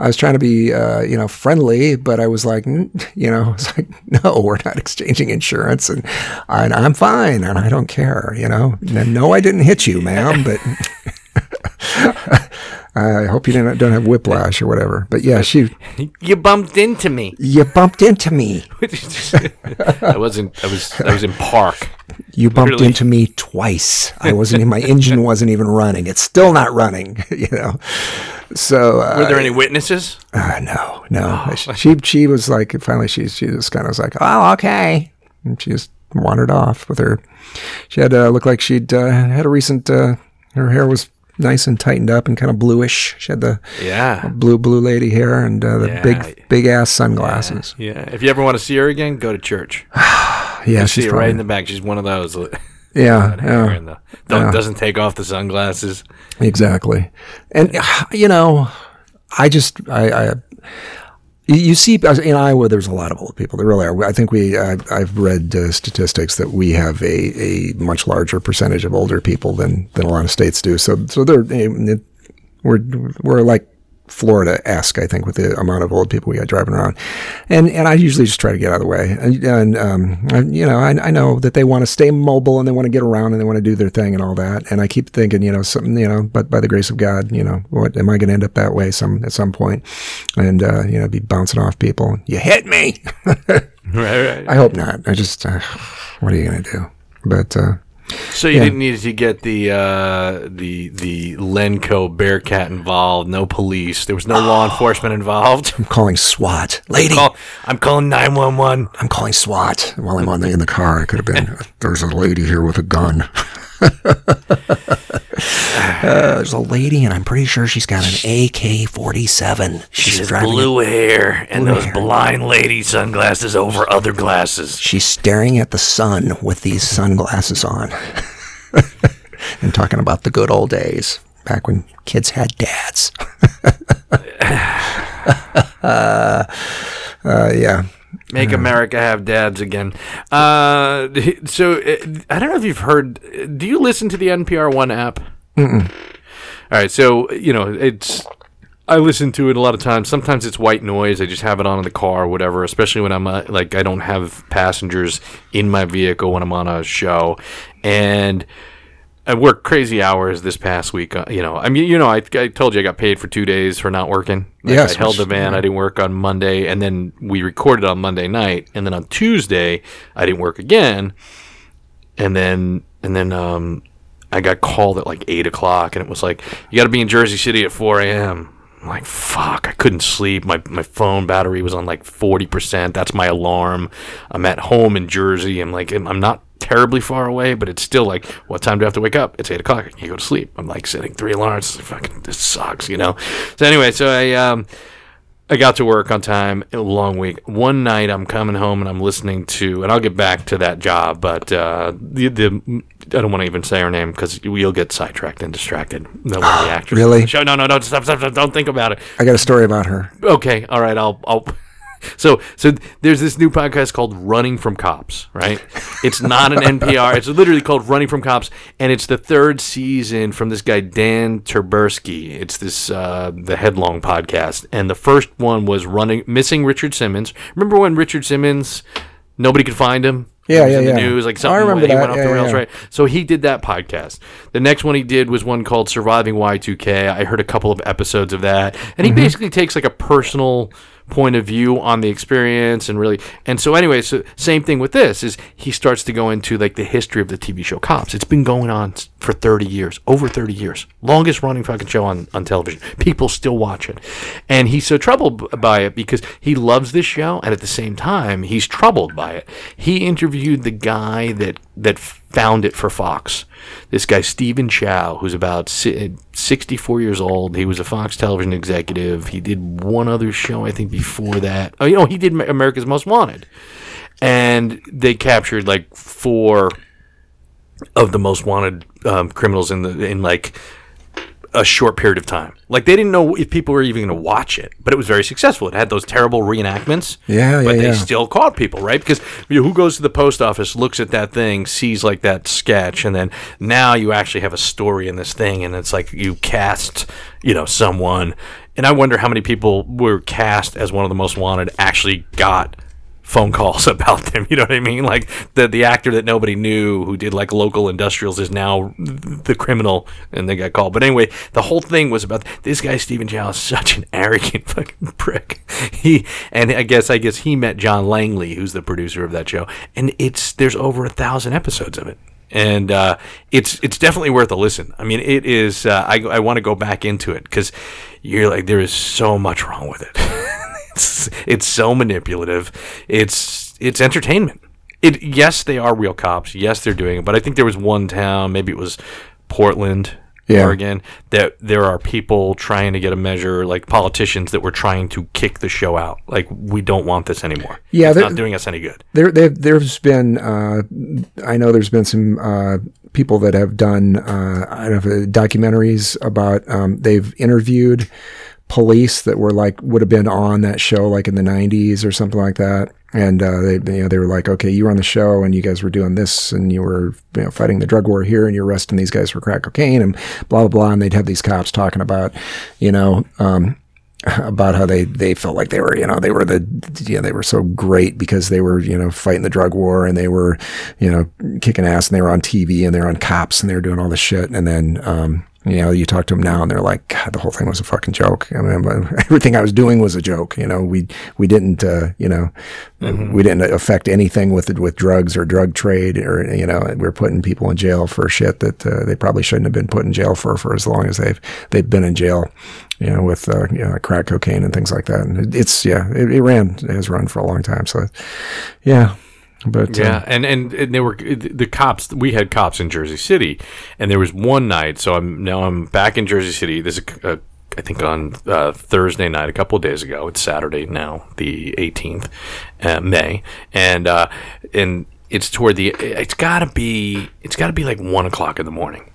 I was trying to be, uh, you know, friendly, but I was like, you know, I was like, no, we're not exchanging insurance, and, and I'm fine, and I don't care, you know. No, I didn't hit you, ma'am, but. I hope you didn't don't have whiplash or whatever. But yeah, she you bumped into me. you bumped into me. I wasn't. I was. I was in park. You bumped Literally. into me twice. I wasn't. My engine wasn't even running. It's still not running. You know. So uh, Were there any witnesses? uh, no, no. she she was like finally she she just kind of was like oh okay, and she just wandered off with her. She had uh, looked like she'd uh, had a recent. Uh, her hair was nice and tightened up and kind of bluish. She had the Yeah. blue blue lady hair and uh, the Yeah. big big ass sunglasses. Yeah. If you ever want to see her again, go to church. Yeah, See she's her probably, right in the back. She's one of those. yeah, yeah. the, don't, Yeah. doesn't take off the sunglasses. Exactly. And, you know, I just, I, I you- you see, in Iowa, there's a lot of old people. There really are. I think we, I, I've read uh, statistics that we have a, a much larger percentage of older people than, than a lot of states do. So, so they're, it, we're, we're like Florida-esque, I think, with the amount of old people we got driving around. And, and I usually just try to get out of the way. And, and um, I- you know, I, I know that they want to stay mobile and they want to get around and they want to do their thing and all that. And I keep thinking, you know, something, you know, but by the grace of God, you know, what am I going to end up that way some, at some point and, uh, you know, be bouncing off people. You hit me. Right, right. I hope not. I just, uh, what are you going to do? But, uh, So you Yeah. didn't need to get the uh, the the Lenco Bearcat involved. No police. There was no law enforcement involved. I'm calling SWAT. Lady, Call, I'm calling nine one one. I'm calling SWAT. While I'm on the, in the car, I could have been, there's a lady here with a gun. Uh, there's a lady, and I'm pretty sure she's got an AK-47. She's, She's blue hair and Blue those hair. blind lady sunglasses over other glasses. She's staring at the sun with these sunglasses on, and talking about the good old days back when kids had dads. uh, uh, yeah. Make America have dads again. Uh, so uh, I don't know if you've heard. Do you listen to the NPR One app? Mm-mm. All right, so you know it's. I listen to it a lot of times. Sometimes it's white noise. I just have it on in the car or whatever. Especially when I'm uh, like I don't have passengers in my vehicle when I'm on a show, and I worked crazy hours this past week. Uh, you know, I mean, you know, I, I told you I got paid for two days for not working. Like, Yes, I held the van. I didn't work on Monday, and then we recorded on Monday night, and then on Tuesday I didn't work again, and then and then um, I got called at like eight o'clock, and it was like you got to be in Jersey City at four a.m. I'm like fuck, I couldn't sleep. My my phone battery was on like forty percent. That's my alarm. I'm at home in Jersey. I'm like I'm not terribly far away, but it's still like, what time do I have to wake up? It's eight o'clock. I can't go to sleep. I'm like setting three alarms. Fucking this sucks, you know. So anyway, so I um I got to work on time. A long week. One night, I'm coming home and I'm listening to, and I'll get back to that job. But uh, the the I don't want to even say her name because you'll get sidetracked and distracted. No, one of the actors. Really? Show, no, no, no. Stop, stop, stop. Don't think about it. I got a story about her. Okay, all right. I'll. I'll so, so there's this new podcast called Running from Cops, right? It's not an NPR. It's literally called Running from Cops, and it's the third season from this guy Dan Taberski. It's this uh, the Headlong podcast, and the first one was running missing Richard Simmons. Remember when Richard Simmons nobody could find him? Yeah, yeah, in the yeah. news, like something. I remember he that. went off Yeah, the rails, yeah. right? So he did that podcast. The next one he did was one called Surviving Y2K. I heard a couple of episodes of that, and he Mm-hmm. basically takes like a personal point of view on the experience and really and so anyway so same thing with this is he starts to go into like the history of the tv show cops. It's been going on for 30 years over 30 years. Longest running fucking show on, on television. People still watch it. And he's so troubled by it because he loves this show and at the same time he's troubled by it. He interviewed the guy that that found it for fox this guy Stephen Chao, who's about 64 years old. He was a Fox television executive. He did one other show, I think, before that. Oh, you know, he did America's Most Wanted, and they captured like four of the most wanted um, criminals in the in like a short period of time. Like they didn't know if people were even going to watch it, but it was very successful. It had those terrible reenactments. Yeah, yeah but they yeah. still caught people, right? Because you know, who goes to the post office, looks at that thing, sees like that sketch, and then now you actually have a story in this thing, and it's like you cast, you know, someone. And I wonder how many people were cast as one of the most wanted actually got phone calls about them. You know what I mean? Like the the actor that nobody knew who did like local industrials is now the criminal, and they got called. But anyway, the whole thing was about this guy Stephen Chao is such an arrogant fucking prick. He and I guess I guess he met John Langley, who's the producer of that show, and it's there's over a thousand episodes of it. And uh, it's it's definitely worth a listen. I mean, it is. Uh, I I want to go back into it because you're like there is so much wrong with it. It's it's so manipulative. It's it's entertainment. It yes, they are real cops. Yes, they're doing it. But I think there was one town, maybe it was Portland, Yeah. Oregon, that there are people trying to get a measure, like politicians that were trying to kick the show out. Like we don't want this anymore. Yeah, it's there- not doing us any good. There, there, there's been. Uh, I know there's been some uh, people that have done. Uh, I don't know, documentaries about. Um, they've interviewed police that were like would have been on that show like in the 90s or something like that and uh, they you know they were like okay you were on the show and you guys were doing this and you were you know fighting the drug war here and you're arresting these guys for crack cocaine and blah blah blah and they'd have these cops talking about you know um, about how they, they felt like they were, you know, they were the, you know, they were so great because they were, you know, fighting the drug war and they were, you know, kicking ass and they were on TV and they were on cops and they were doing all this shit. And then, um, you know, you talk to them now and they're like, God, the whole thing was a fucking joke. I mean, everything I was doing was a joke. You know, we, we didn't, uh, you know, we didn't affect anything with with drugs or drug trade or, you know, we're putting people in jail for shit that uh, they probably shouldn't have been put in jail for, for as long as they've, they've been in jail you know, with uh, you know, crack cocaine and things like that. And it's yeah, it, it ran, it has run for a long time. So, yeah, but Yeah, and, and and they were the cops. We had cops in Jersey City, and there was one night. So I'm now I'm back in Jersey City. This is uh, I think on uh, Thursday night, a couple of days ago. It's Saturday now, the 18th uh, May, and uh, and it's toward the. It's gotta be. It's gotta be like one o'clock in the morning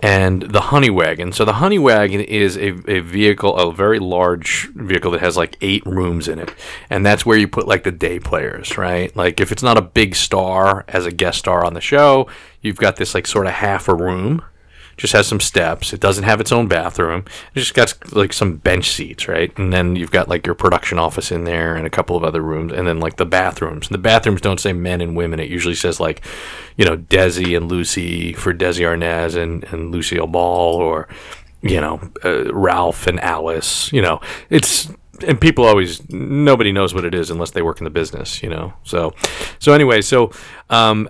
and the honey wagon. So the honey wagon is a, a vehicle, a very large vehicle that has like eight rooms in it, and that's where you put like the day players, right? Like if it's not a big star as a guest star on the show, you've got this like sort of half a room. Just has some steps. It doesn't have its own bathroom. It just got like some bench seats, right? And then you've got like your production office in there and a couple of other rooms, and then like the bathrooms. And the bathrooms don't say men and women. It usually says like, you know, Desi and Lucy for Desi Arnaz and, and Lucille Ball, or you know, uh, Ralph and Alice. You know, it's and people always nobody knows what it is unless they work in the business. You know, so so anyway, so um,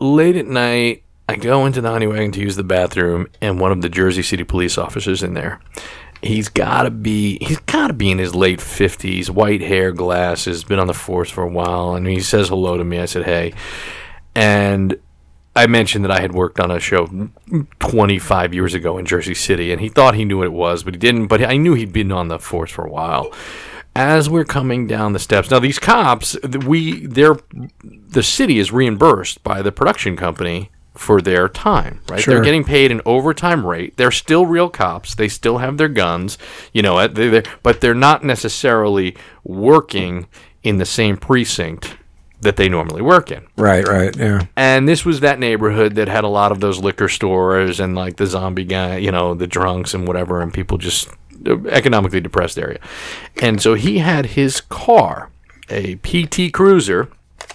late at night. I go into the honey wagon to use the bathroom, and one of the Jersey City police officers in there. He's got to be he's got to be in his late fifties, white hair, glasses, been on the force for a while, and he says hello to me. I said, "Hey," and I mentioned that I had worked on a show 25 years ago in Jersey City, and he thought he knew what it was, but he didn't. But I knew he'd been on the force for a while. As we're coming down the steps, now these cops, we they're the city is reimbursed by the production company for their time, right? Sure. They're getting paid an overtime rate. They're still real cops. They still have their guns, you know, they they're, but they're not necessarily working in the same precinct that they normally work in. right, right, yeah, And this was that neighborhood that had a lot of those liquor stores and like the zombie guy, you know, the drunks and whatever, and people just uh, economically depressed area. And so he had his car, a PT Cruiser,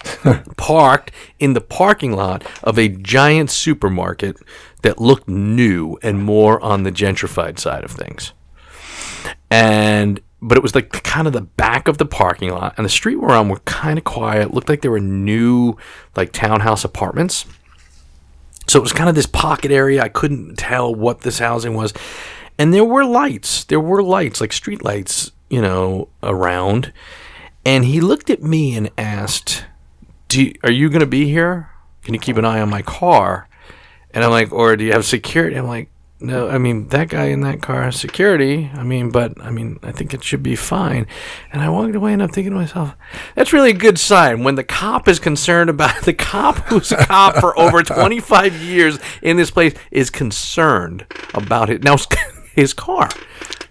parked in the parking lot of a giant supermarket that looked new and more on the gentrified side of things. And but it was like kind of the back of the parking lot and the street we're on were kind of quiet looked like there were new like townhouse apartments. So it was kind of this pocket area i couldn't tell what this housing was. And there were lights there were lights like street lights you know around. And he looked at me and asked do you, are you going to be here can you keep an eye on my car and i'm like or do you have security i'm like no, I mean that guy in that car has security. I mean, but I mean, I think it should be fine. And I walked away, and I'm thinking to myself, that's really a good sign when the cop is concerned about the cop who's a cop for over 25 years in this place is concerned about it now his car.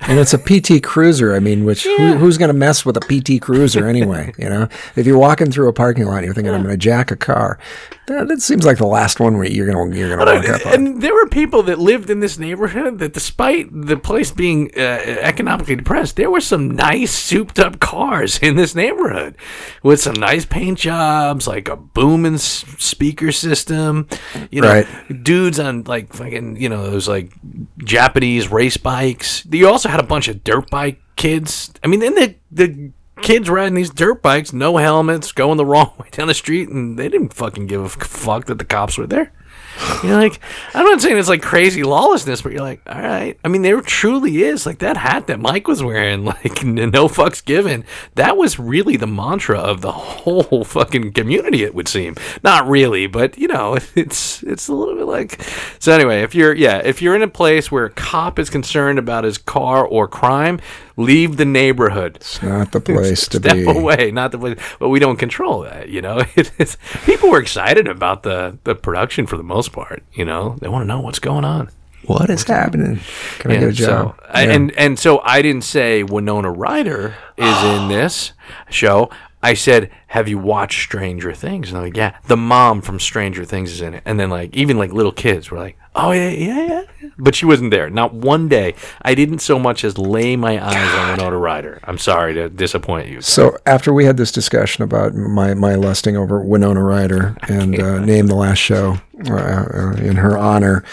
And it's a PT Cruiser. I mean, which Yeah. who, who's going to mess with a PT Cruiser anyway? You know, if you're walking through a parking lot, and you're thinking, "I'm going to jack a car." That, that seems like the last one where you're going to you're going to walk up on. And there were people that lived in this neighborhood that, despite the place being uh, economically depressed, there were some nice, souped up cars in this neighborhood with some nice paint jobs, like a booming s- speaker system. You know, Right. dudes on like fucking, you know, those like Japanese race bikes. You also had a bunch of dirt bike kids. I mean, then the the kids riding these dirt bikes, no helmets, going the wrong way down the street, and they didn't fucking give a fuck that the cops were there. You're like, I'm not saying it's like crazy lawlessness, but you're like, all right. I mean, there truly is like that hat that Mike was wearing, like no fucks given. That was really the mantra of the whole fucking community. It would seem, not really, but you know, it's it's a little bit like. So anyway, if you're yeah, if you're in a place where a cop is concerned about his car or crime, leave the neighborhood. It's not the place to Step be. Step away, not the place, but we don't control that. You know, it is, people were excited about the the production for the most part. You know, they want to know what's going on. What is happening? Can I get a job? So, I, Yeah. and and so I didn't say Winona Ryder is in this show. I said, "Have you watched Stranger Things?" And they're like, "Yeah." The mom from Stranger Things is in it, and then like even like little kids were like, "Oh yeah, yeah, yeah." But she wasn't there. Not one day. I didn't so much as lay my eyes on Winona Ryder. I'm sorry to disappoint you. So after we had this discussion about my, my lusting over Winona Ryder and uh, named the last show uh, uh, in her honor,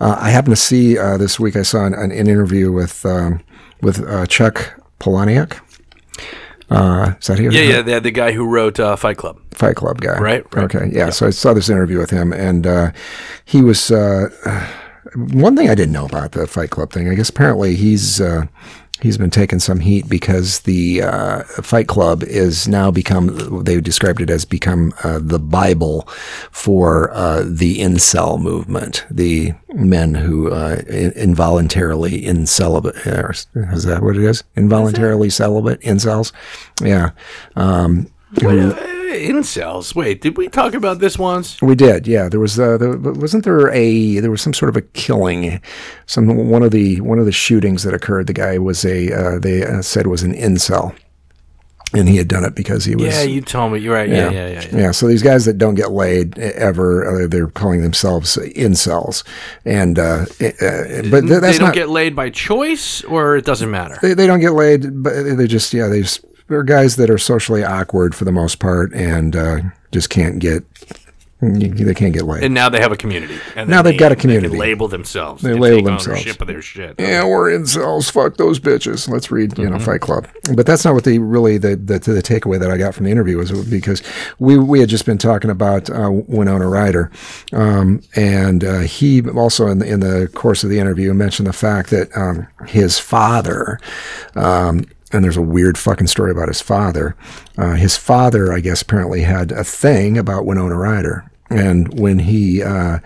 uh, I happened to see uh, this week. I saw an, an interview with um, with uh, Chuck Palahniuk. Uh, is that he? Yeah, yeah, the, the guy who wrote uh, Fight Club. Fight Club guy. Right, right. Okay. Yeah. So I saw this interview with him, and uh, he was uh, one thing I didn't know about the Fight Club thing. I guess apparently he's uh, he's been taking some heat because the uh, Fight Club is now become they described it as become uh, the Bible for uh, the incel movement, the men who uh, in- involuntarily incelibate. uh, Is that what it is? Involuntarily celibate incels. Yeah. Um, Wait, uh, incels. Wait, did we talk about this once? We did, yeah. There was, uh, there, wasn't there a there was some sort of a killing, some one of the one of the shootings that occurred. The guy was a uh, they uh, said was an incel, and he had done it because he was Yeah, you told me. You're right. Yeah, yeah, yeah. yeah. yeah, so these guys that don't get laid ever, uh, they're calling themselves incels, and uh, uh, but th- that's they don't not get laid by choice, or it doesn't matter. they, they don't get laid, but they just yeah they just they're guys that are socially awkward for the most part, and uh, just can't get they can't get laid. And now they have a community. And Now they've got a they community. label themselves. They label themselves. Ownership of their shit. yeah, we're incels. Fuck those bitches. Let's read, you Mm-hmm. know, Fight Club. But that's not what the really the, the the takeaway that I got from the interview was because we we had just been talking about uh, Winona Ryder, um, and uh, he also in the, in the course of the interview mentioned the fact that um, his father. Um, and there's a weird fucking story about his father. Uh, his father, I guess, apparently had a thing about Winona Ryder. And when he, uh,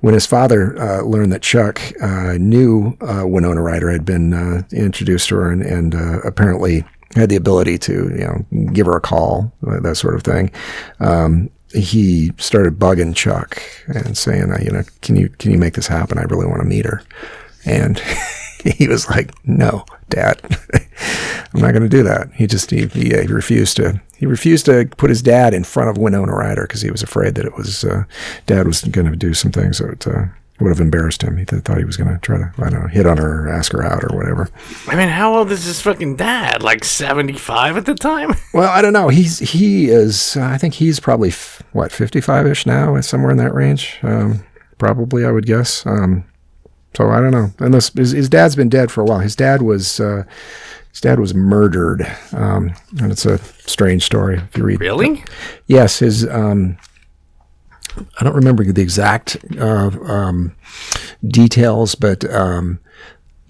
when his father uh, learned that Chuck uh, knew uh, Winona Ryder had been uh, introduced to her and, and apparently had the ability to, you know, give her a call, that sort of thing, um, he started bugging Chuck and saying, you know, can you can you make this happen? I really want to meet her. And he was like, "No, Dad, I'm not going to do that." He just he, he, uh, he refused to he refused to put his dad in front of Winona Ryder because he was afraid that it was uh, Dad was going to do some things that uh, would have embarrassed him. He th- thought he was going to try to, I don't know, hit on her or ask her out or whatever. I mean, how old is his fucking dad? Like 75 at the time? Well, I don't know. He's he is. Uh, I think he's probably f- what fifty five ish now, somewhere in that range. Um, probably, I would guess. Um, so I don't know. Unless his, his dad's been dead for a while. His dad was uh, his dad was murdered, um, and it's a strange story. If you read, Really? yes, his. Um, I don't remember the exact uh, um, details, but um,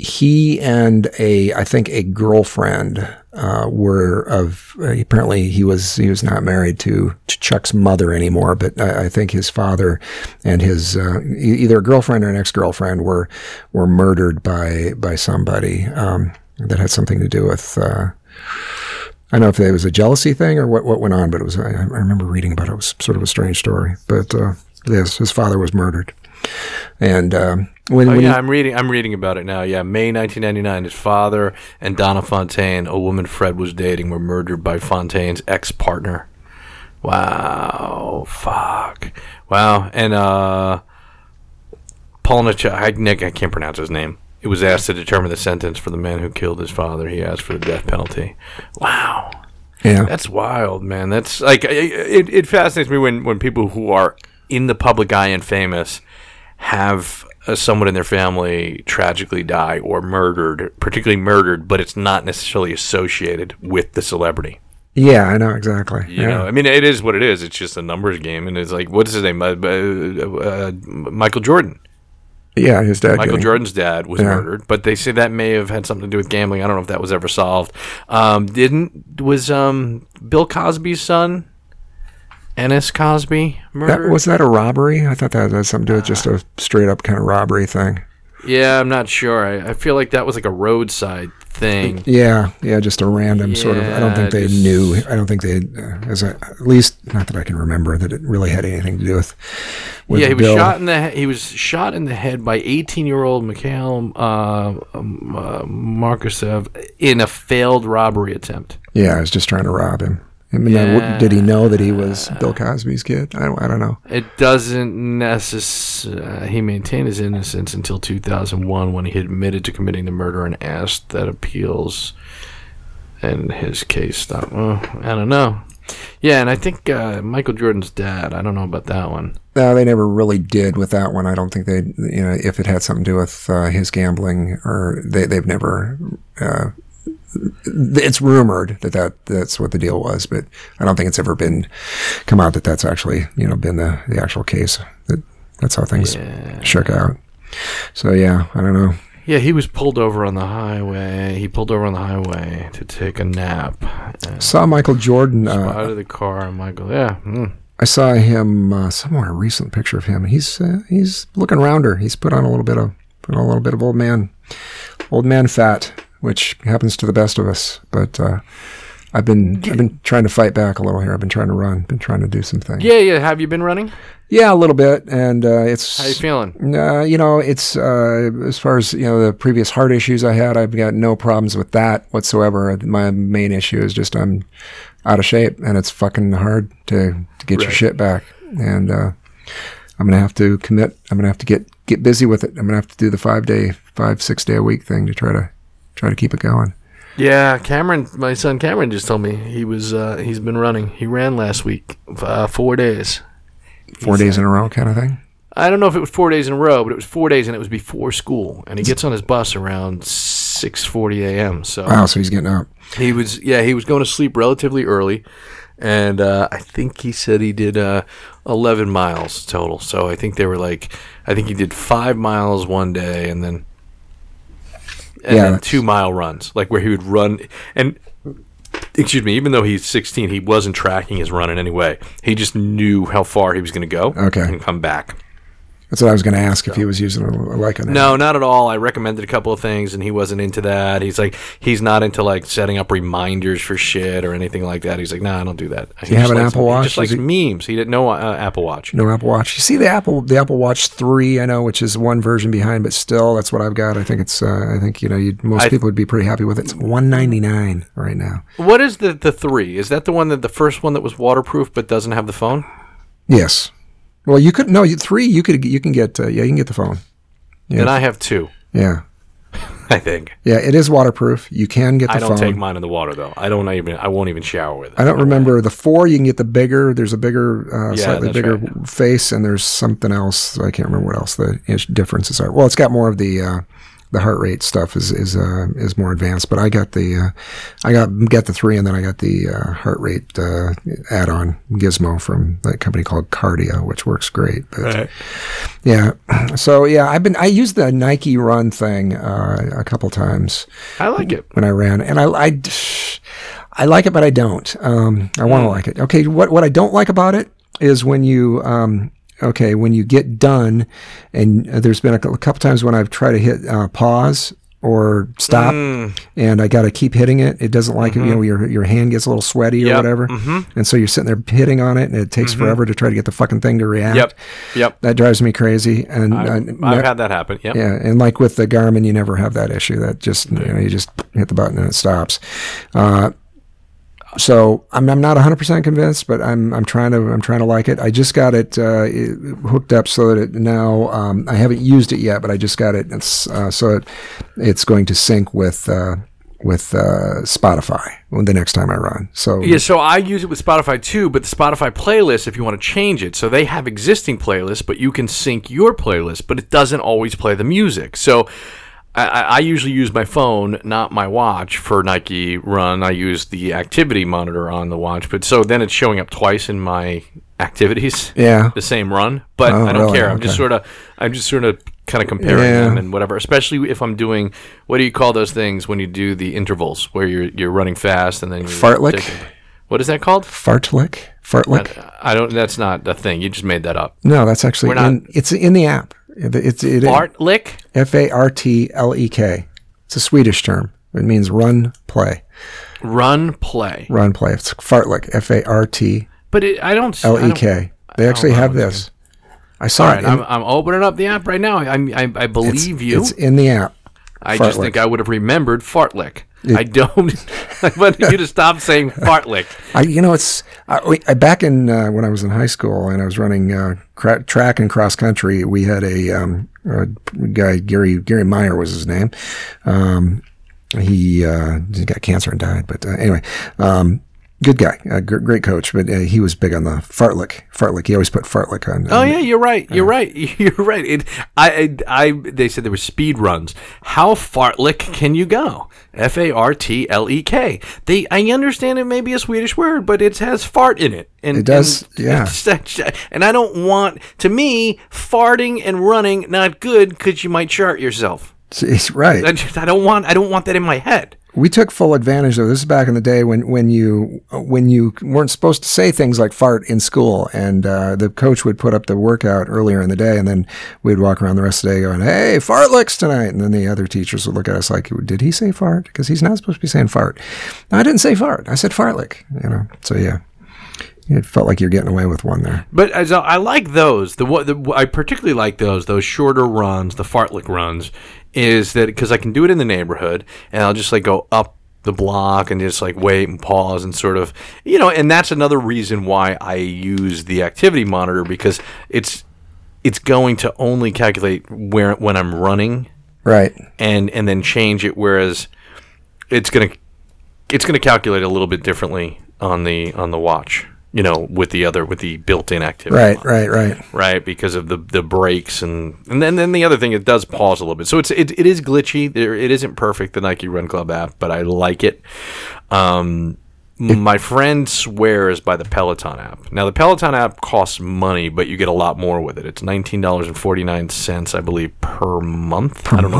he and a, I think, a girlfriend uh, were of. Uh, apparently, he was he was not married to, to Chuck's mother anymore, but I, I think his father and his uh, either a girlfriend or an ex girlfriend were were murdered by by somebody um, that had something to do with. Uh, I don't know if it was a jealousy thing or what, what went on, but it was. I, I remember reading about it. It was sort of a strange story. But uh, yes, his father was murdered, and um, when, Oh when yeah, he- I'm reading. I'm reading about it now. Yeah, May 1999. His father and Donna Fontaine, a woman Fred was dating, were murdered by Fontaine's ex-partner. Wow, fuck. Wow, and uh, Polnichuk. I, Nick, I can't pronounce his name. It was asked to determine the sentence for the man who killed his father. He asked for the death penalty. Wow. yeah, That's wild, man. That's like it, it fascinates me when when people who are in the public eye and famous have uh, someone in their family tragically die or murdered, particularly murdered, but it's not necessarily associated with the celebrity. yeah, I know exactly. You yeah. know, I mean, it is what it is. It's just a numbers game, and it's like, what's his name? Uh, uh, uh, Michael Jordan. yeah, his dad. Michael getting- Jordan's dad was Yeah. murdered, but they say that may have had something to do with gambling. I don't know if that was ever solved. Um, didn't was um, Bill Cosby's son, Ennis Cosby, That, was that a robbery? I thought that had something to do with just a straight up kind of robbery thing. yeah, I'm not sure. I, I feel like that was like a roadside thing. Yeah, yeah, just a random sort of. I don't think they just- knew. I don't think they, uh, as a, at least not that I can remember that it really had anything to do with. with yeah, he was Bill. shot in the he- he was shot in the head by 18 year old Mikhail uh, um, uh, Markhasev in a failed robbery attempt. Yeah, I was just trying to rob him. I mean, uh, what- did he know that he was Bill Cosby's kid? I don't, I don't know. It doesn't necessarily. Uh, he maintained his innocence until 2001 when he admitted to committing the murder and asked that appeals and his case stop. Well, I don't know. Yeah, and I think uh, Michael Jordan's dad. I don't know about that one. No, they never really did with that one. I don't think they, you know, if it had something to do with uh, his gambling or they, they've never. Uh, it's rumored that, that that's what the deal was, but I don't think it's ever been come out that that's actually you know been the, the actual case. That that's how things shook out. So yeah, I don't know. Yeah, he was pulled over on the highway. He pulled over on the highway to take a nap. Uh, Saw Michael Jordan. Uh, out of the car, Michael. Yeah. mm. I saw him uh, somewhere a recent picture of him. He's uh, he's looking rounder. He's put on a little bit of put on a little bit of old man old man fat, which happens to the best of us. But uh, I've been I've been trying to fight back a little here. I've been trying to run. Been trying to do some things. Yeah, yeah. Have you been running? Yeah, a little bit, and uh, it's How you feeling? Uh, you know, it's uh, as far as you know the previous heart issues I had. I've got no problems with that whatsoever. My main issue is just I'm out of shape, and it's fucking hard to, to get your shit back. And uh, I'm gonna have to commit. I'm gonna have to get get busy with it. I'm gonna have to do the five day, five six day a week thing to try to try to keep it going. Yeah, Cameron, my son Cameron just told me he was uh, he's been running. He ran last week, uh, four days. Four days in a row, kind of thing. I don't know if it was four days in a row, but it was four days, and it was before school. And he gets on his bus around six forty a.m. So Wow, so he's getting up. he was yeah he was going to sleep relatively early, and uh, I think he said he did uh, eleven miles total. So I think they were like I think he did five miles one day, and then and Yeah, two mile runs, like where he would run and. Excuse me. Even though he's 16, he wasn't tracking his run in any way. He just knew how far he was going to go Okay. and come back. That's what I was going to ask if he was using a, like a No, not at all. I recommended a couple of things, and he wasn't into that. He's like, he's not into like setting up reminders for shit or anything like that. He's like, nah, I don't do that. He you have an Apple Watch? He just likes he- memes. He didn't know uh, Apple Watch. No Apple Watch. You see the Apple the Apple Watch three, I know, which is one version behind, but still, that's what I've got. I think it's. Uh, I think you know, you'd, most I- people would be pretty happy with it. It's one ninety nine right now. What is the the three? Is that the one that the first one that was waterproof but doesn't have the phone? Yes, Well, you could no three. You could you can get uh, yeah you can get the phone. Yeah. And I have two. Yeah, I think. yeah. It is waterproof. You can get the I don't phone. take mine in the water though. I don't even. I won't even shower with it. I don't remember the four. You can get the bigger. There's a bigger, uh, Yeah, slightly bigger right. face, and there's something else. I can't remember what else the differences are. Well, it's got more of the uh, the heart rate stuff is is uh, is more advanced. But I got the uh, I got get the three, and then I got the uh, heart rate uh, add-on gizmo from that company called Kardia, which works great. But yeah, so yeah, I've been I used the Nike Run thing uh, a couple times I like it. when I ran, and I, I, I like it, but I don't. Um, I want to like it. Okay, what what I don't like about it is when you, um, okay, when you get done, and uh, there's been a, couple times when I've tried to hit uh, pause or stop, and I got to keep hitting it. It doesn't like it. You know, your your hand gets a little sweaty or Yep. whatever, and so you're sitting there hitting on it, and it takes forever to try to get the fucking thing to react. Yep. Yep. That drives me crazy, and I've, uh, I've ne- had that happen. Yep. yeah, and like with the Garmin, you never have that issue. That just you know you just hit the button and it stops. Uh, so I'm, I'm not 100 percent convinced, but I'm I'm trying to I'm trying to like it. I just got it, uh, it hooked up so that it now um, I haven't used it yet, but I just got it. It's uh, so it, it's going to sync with uh, with uh, Spotify the next time I run. So Yeah, so I use it with Spotify too, but the Spotify playlist, if you want to change it, so they have existing playlists, but you can sync your playlist, but it doesn't always play the music. So I, I I usually use my phone, not my watch, for Nike Run. I use the activity monitor on the watch, but so then it's showing up twice in my activities. Yeah. the same run, but Oh, I don't really? care. I'm just sort of, I'm just sort of kind of comparing Yeah. them and whatever. Especially if I'm doing, what do you call those things when you do the intervals where you're you're running fast and then Fartlek? take a- What is that called? Fartlick, Fartlick. I don't. That's not a thing. You just made that up. No, that's actually not- in, it's in the app. It- It's it, Fartlick. F A R T L E K. It's a Swedish term. It means run, play. Run, play. Run, play. It's fartlek. F A R T But it, I don't. L E. They oh, actually have this. I saw All it. right, in- I'm, I'm opening up the app right now. I I, I believe you. It's in the app. I just think I would have remembered fartlick. I don't. I want you to stop saying fartlick. I, you know, it's I, back in uh, when I was in high school and I was running uh, cra- track and cross country. We had a, um, a guy Gary Gary Meyer was his name. Um, he, uh, he got cancer and died, but uh, anyway, um, good guy, a great coach. But uh, he was big on the fartlick. Fartlick. He always put fartlick on. Oh yeah, you're right. You're right. You're right. It, I, I, I, they said there were speed runs. How fartlick can you go? F A R T L E K. They, I understand it may be a Swedish word, but it has fart in it. And, It does, and, yeah. And I don't want, to me, farting and running not good because you might chart yourself. It's right. I, I don't want, I don't want that in my head. We took full advantage of this is back in the day when when you when you weren't supposed to say things like fart in school and uh, the coach would put up the workout earlier in the day and then we'd walk around the rest of the day going hey fartlicks tonight. And then the other teachers would look at us like did he say fart? Because he's not supposed to be saying fart. No, I didn't say fart. I said fartlick you know. So yeah. It felt like you're getting away with one there. But as I, I like those. The, what I particularly like those those shorter runs, the fartlick runs, is that because I can do it in the neighborhood and I'll just like go up the block and just like wait and pause and sort of you know and that's another reason why I use the activity monitor because it's it's going to only calculate where when I'm running right. and and then change it whereas it's gonna it's gonna calculate a little bit differently on the on the watch you know with the other with the built-in activity right right right. right? Because of the the breaks and and then then the other thing it does pause a little bit. So it's it, it is glitchy. There it isn't perfect the Nike Run Club app but I like it. Um my friend swears by the Peloton app. Now the Peloton app costs money, but you get a lot more with it. It's nineteen dollars and forty nine cents, I believe, per month. I don't know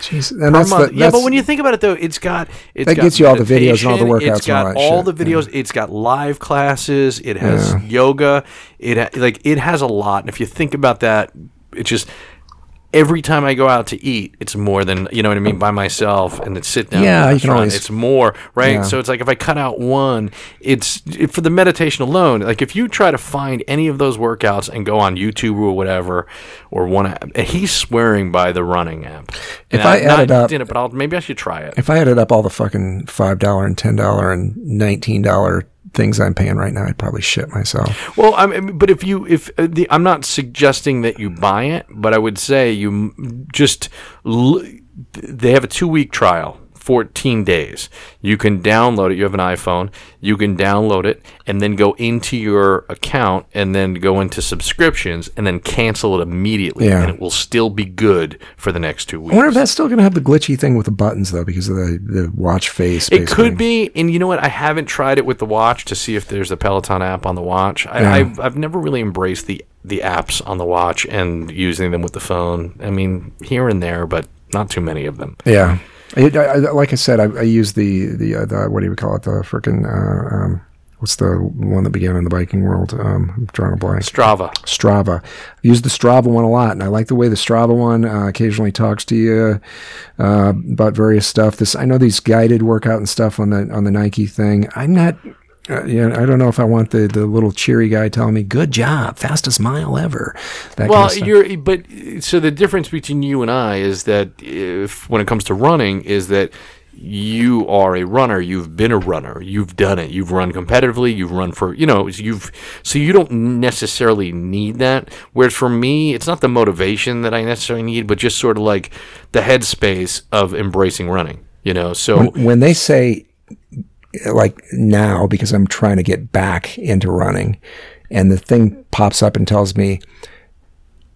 Jeez. and per that's the, yeah, that's- but when you think about it, though, it's got it's That got gets you all the videos and all the workouts It's got all all the videos. It's got live classes. It has yoga. It ha- like it has a lot. And if you think about that, it just every time I go out to eat, it's more than you know what I mean by myself and then sit down. Yeah, you can always- It's more right. Yeah. So it's like if I cut out one, it's for the meditation alone. Like if you try to find any of those workouts and go on YouTube or whatever, or one, app, he's swearing by the running app. If I not added up- done it, but I'll, maybe I should try it. If I added up all the fucking five dollar and ten dollar and nineteen dollar things I'm paying right now, I'd probably shit myself. Well, I mean, but if you, if uh, the, I'm not suggesting that you buy it, but I would say you just, they have a two week trial. 14 days. You can download it. You have an iPhone. You can download it and then go into your account and then go into subscriptions and then cancel it immediately. Yeah. And it will still be good for the next two weeks. I wonder if that's still going to have the glitchy thing with the buttons though, because of the, the watch face. It basically. could be, and you know what? I haven't tried it with the watch to see if there's a Peloton app on the watch. I, Yeah. I've, I've never really embraced the the apps on the watch and using them with the phone. I mean, here and there, but not too many of them. Yeah. I, I, like I said, I, I use the the, uh, the what do you call it? The freaking uh, um, what's the one that began in the biking world? Um, I'm drawing a blank. Strava. Strava. I've used the Strava one a lot, and I like the way the Strava one uh, occasionally talks to you uh, about various stuff. This I know these guided workout and stuff on the on the Nike thing. I'm not. Uh, yeah, I don't know if I want the, the little cheery guy telling me "Good job, fastest mile ever." That Well, kind of you're, but so the difference between you and I is that if when it comes to running, is that you are a runner. You've been a runner. You've done it. You've run competitively. You've run for you know. You've so you don't necessarily need that. Whereas for me, it's not the motivation that I necessarily need, but just sort of like the headspace of embracing running. You know, so when they say like now because I'm trying to get back into running and the thing pops up and tells me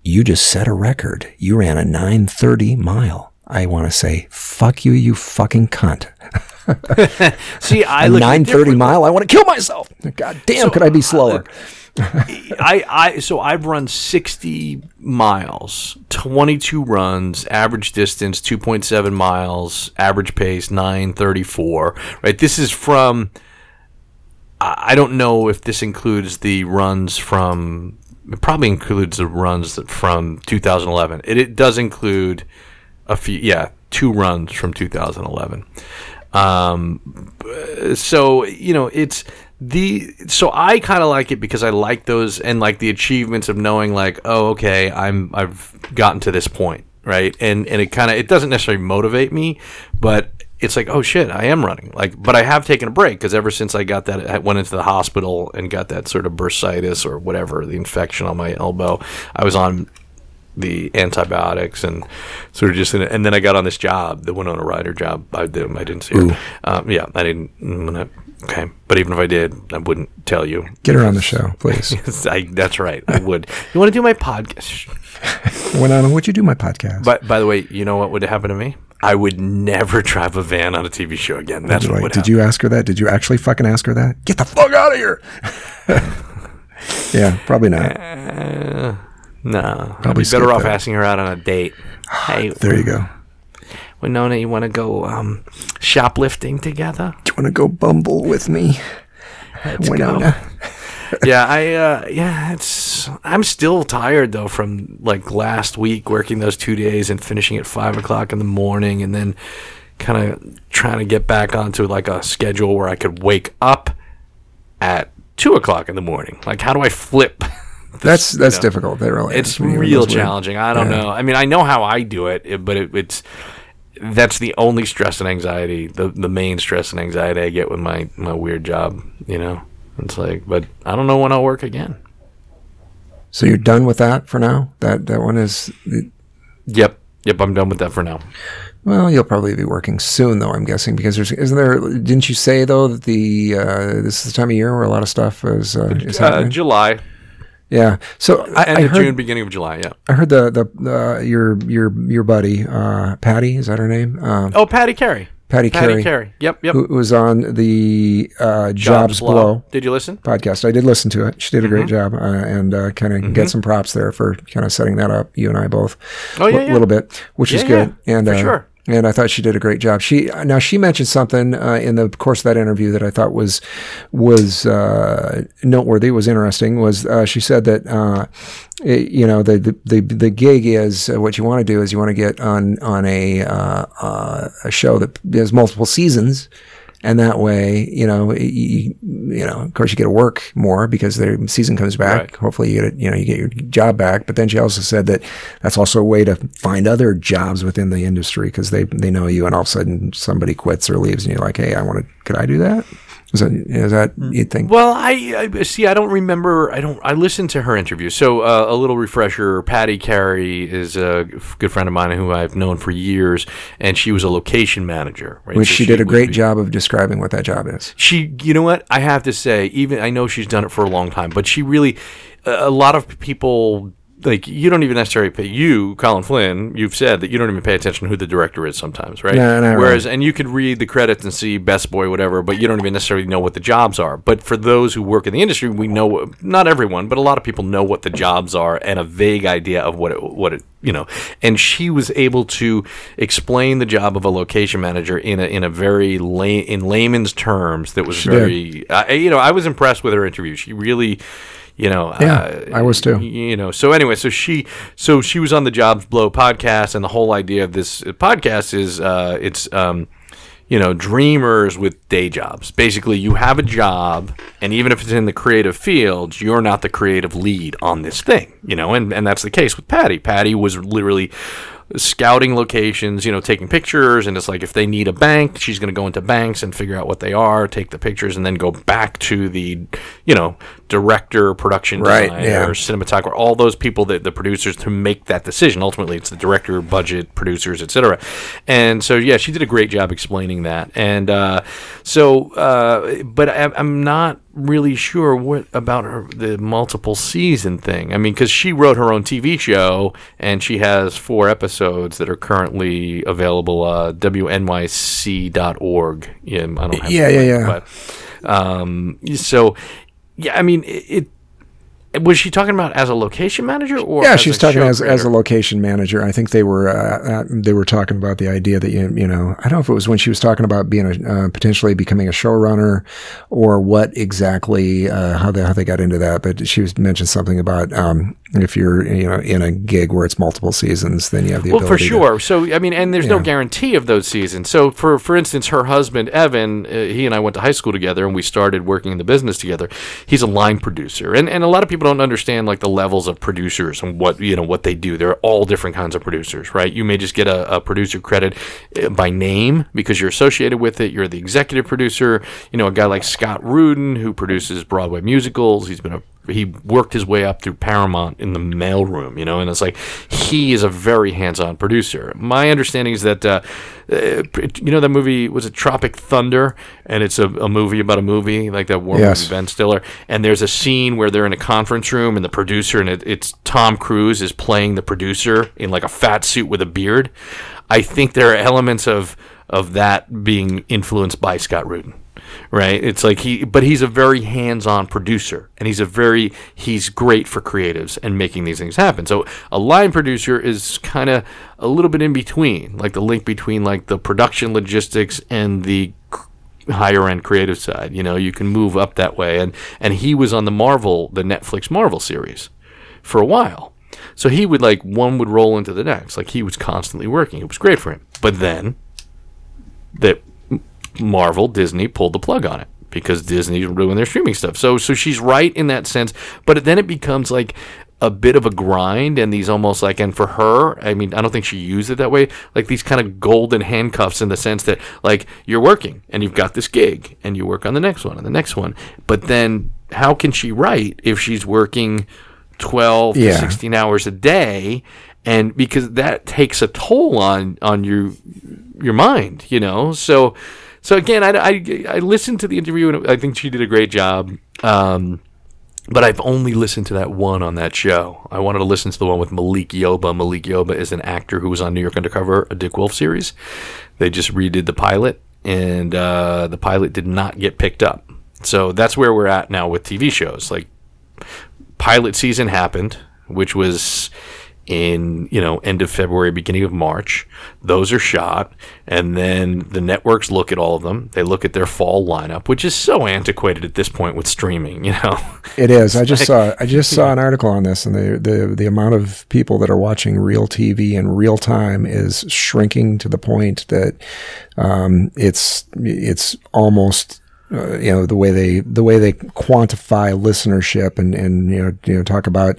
you just set a record. You ran a 930 mile. I want to say fuck you you fucking cunt. see, I look 930 mile. I want to kill myself. God damn, so, could I be uh, slower? I, I so I've run 60 miles, 22 runs, average distance 2.7 miles, average pace 934. Right, this is from. I I don't know if this includes the runs from. It probably includes the runs that from 2011. It, it does include a few, yeah, two runs from 2011. Um, so you know it's the so I kind of like it because I like those and like the achievements of knowing like oh okay I'm I've gotten to this point right? And and it kind of it doesn't necessarily motivate me but it's like oh shit I am running. Like but I have taken a break because ever since I got that I went into the hospital and got that sort of bursitis or whatever the infection on my elbow I was on the antibiotics and sort of just in, and then I got on this job, the Winona Ryder job. I did, I didn't see her. Um, yeah, I didn't. Okay, but even if I did, I wouldn't tell you. Get her on the show, please. I, that's right. I would. You want to do my podcast? when on would you do my podcast? But by the way, you know what would happen to me? I would never drive a van on a TV show again. That's Did, what like, did you ask her that? Did you actually fucking ask her that? Get the fuck out of here. yeah, probably not. No, I'd Probably be better off that. asking her out on a date. hey, There you go. Winona, you want to go um, shoplifting together? Do you want to go bumble with me? Let's Winona? yeah, I uh, yeah, it's I'm still tired though from like last week working those two days and finishing at five o'clock in the morning and then kind of trying to get back onto like a schedule where I could wake up at two o'clock in the morning. Like, how do I flip? this, That's you that's know? difficult. That really It's is. When you're in real challenging. I don't Yeah. know. I mean, I know how I do it, it- but it, it's that's the only stress and anxiety, the the main stress and anxiety I get with my my weird job. You know, it's like, but I don't know when I'll work again. So you're done with that for now. That that one is. Yep, yep. I'm done with that for now. Well, you'll probably be working soon, though. I'm guessing because there's isn't there? Didn't you say though that the uh, this is the time of year where a lot of stuff is uh, is Uh. July, yeah. So I, end I of heard June, beginning of July. Yeah. I heard the the uh, your your your buddy uh, Patty is that her name? Um, Oh, Patty Carey. Patty, Patty Carey, Carey. Yep, yep. who was on the uh, Jobs, Blow. Did you listen? podcast. I did listen to it. She did a Mm-hmm. great job, uh, and uh, kind of get some props there for kind of setting that up. You and I both, Oh, yeah, a yeah. little bit, which is good. yeah, and for uh, sure. And I thought she did a great job. She now she mentioned something uh, in the course of that interview that I thought was was uh, noteworthy, was interesting. Was uh, she said that uh, it- you know the, the the gig is uh, what you want to do is you want to get on on a uh, a show that has multiple seasons and that way, you know, you, you know, of course, you get to work more because the season comes back. Right. Hopefully, you get it, you know, you get your job back. But then she also said that that's also a way to find other jobs within the industry because they they know you, and all of a sudden somebody quits or leaves, and you're like, hey, I want to, could I do that? Is that, is that you think? Well, I, I see. I don't remember. I don't. I listened to her interview. So uh, a little refresher. Patty Carey is a good friend of mine who I've known for years, and she was a location manager. Right? Which So she did a great be- job of describing what that job is. She, you know what? I have to say, even I know she's done it for a long time, but she really, a a lot of people like you don't even necessarily pay you, Colin Flynn. You've said that you don't even pay attention to who the director is sometimes, right? No, no, Whereas, and you could read the credits and see best boy, whatever, but you don't even necessarily know what the jobs are. But for those who work in the industry, we know not everyone, but a lot of people know what the jobs are and a vague idea of what it, what it, you know. And she was able to explain the job of a location manager in a in a very lay, in layman's terms that was She very, I you know, I was impressed with her interview. She really. You know, Yeah, uh, I was too. you know so anyway so she so she was on the jobs blow podcast and the whole idea of this podcast is uh it's um you know dreamers with day jobs basically you have a job and even if it's in the creative fields you're not the creative lead on this thing you know and and that's the case with patty patty was literally scouting locations, you know, taking pictures, and it's like if they need a bank, she's going to go into banks and figure out what they are, take the pictures, and then go back to the, you know, director, production Right, designer, yeah. cinematographer, all those people that the producers to make that decision. Ultimately, it's the director, budget, producers, etc. And so, yeah, she did a great job explaining that. And uh, so, uh, but I, I'm not really sure what about her the multiple season thing. I mean, because she wrote her own TV show and she has four episodes that are currently available. Uh, WNYC.org. Yeah, I don't have Yeah, yeah, link, yeah. But um, so yeah, I mean it. it was she talking about as a location manager or Yeah, she was talking as, as a location manager. I think they were uh, uh, they were talking about the idea that you you know I don't know if it was when she was talking about being a uh, potentially becoming a showrunner or what exactly uh, how they how they got into that. But she was mentioned something about um, if you're you know in a gig where it's multiple seasons, then you have the Well, for ability to- sure. So, I mean, and there's no guarantee of those seasons. So, for for instance, her husband Evan, uh, he and I went to high school together, and we started working in the business together. He's a line producer, and and a lot of people don't understand like the levels of producers and what you know what they do. They're all different kinds of producers, right? You may just get a, a producer credit uh, by name because you're associated with it. You're the executive producer. You know, a guy like Scott Rudin who produces Broadway musicals. He's been a he worked his way up through Paramount in the mailroom, you know, and it's like he is a very hands-on producer. My understanding is that, uh, uh, you know, that movie was a Tropic Thunder, and it's a, a movie about a movie like that war Yes. movie Ben Stiller, and there's a scene where they're in a conference room, and the producer and it, it's Tom Cruise is playing the producer in like a fat suit with a beard. I think there are elements of of that being influenced by Scott Rudin right? It's like he but he's a very hands-on producer and he's a very he's great for creatives and making these things happen. So a line producer is kind of a little bit in between like the link between like the production logistics and the higher end creative side you know? You can move up that way and and he was on the marvel the netflix marvel series for a while. So he would like one would roll into the next. Like he was constantly working. It was great for him. But then that Marvel, Disney pulled the plug on it because Disney ruined their streaming stuff. So so she's right in that sense, but then it becomes like a bit of a grind and these almost like and for her, I mean, I don't think she used it that way, like these kind of golden handcuffs in the sense that like you're working and you've got this gig and you work on the next one and the next one. But then how can she write if she's working 12 Yeah. to 16 hours a day and because that takes a toll on on your your mind, you know. So, so again, I, I, I listened to the interview and I think she did a great job. Um, but I've only listened to that one on that show. I wanted to listen to the one with Malik Yoba. Malik Yoba is an actor who was on New York Undercover, a Dick Wolf series. They just redid the pilot, and uh, the pilot did not get picked up. So that's where we're at now with TV shows. Like pilot season happened, which was in you know end of February, beginning of March. Those are shot, and then the networks look at all of them. They look at their fall lineup, which is so antiquated at this point with streaming. You know, It is. I just saw. I just saw an article on this, and the, the the amount of people that are watching real TV in real time is shrinking to the point that um, it's it's almost. Uh, you know the way they the way they quantify listenership and and you know you know talk about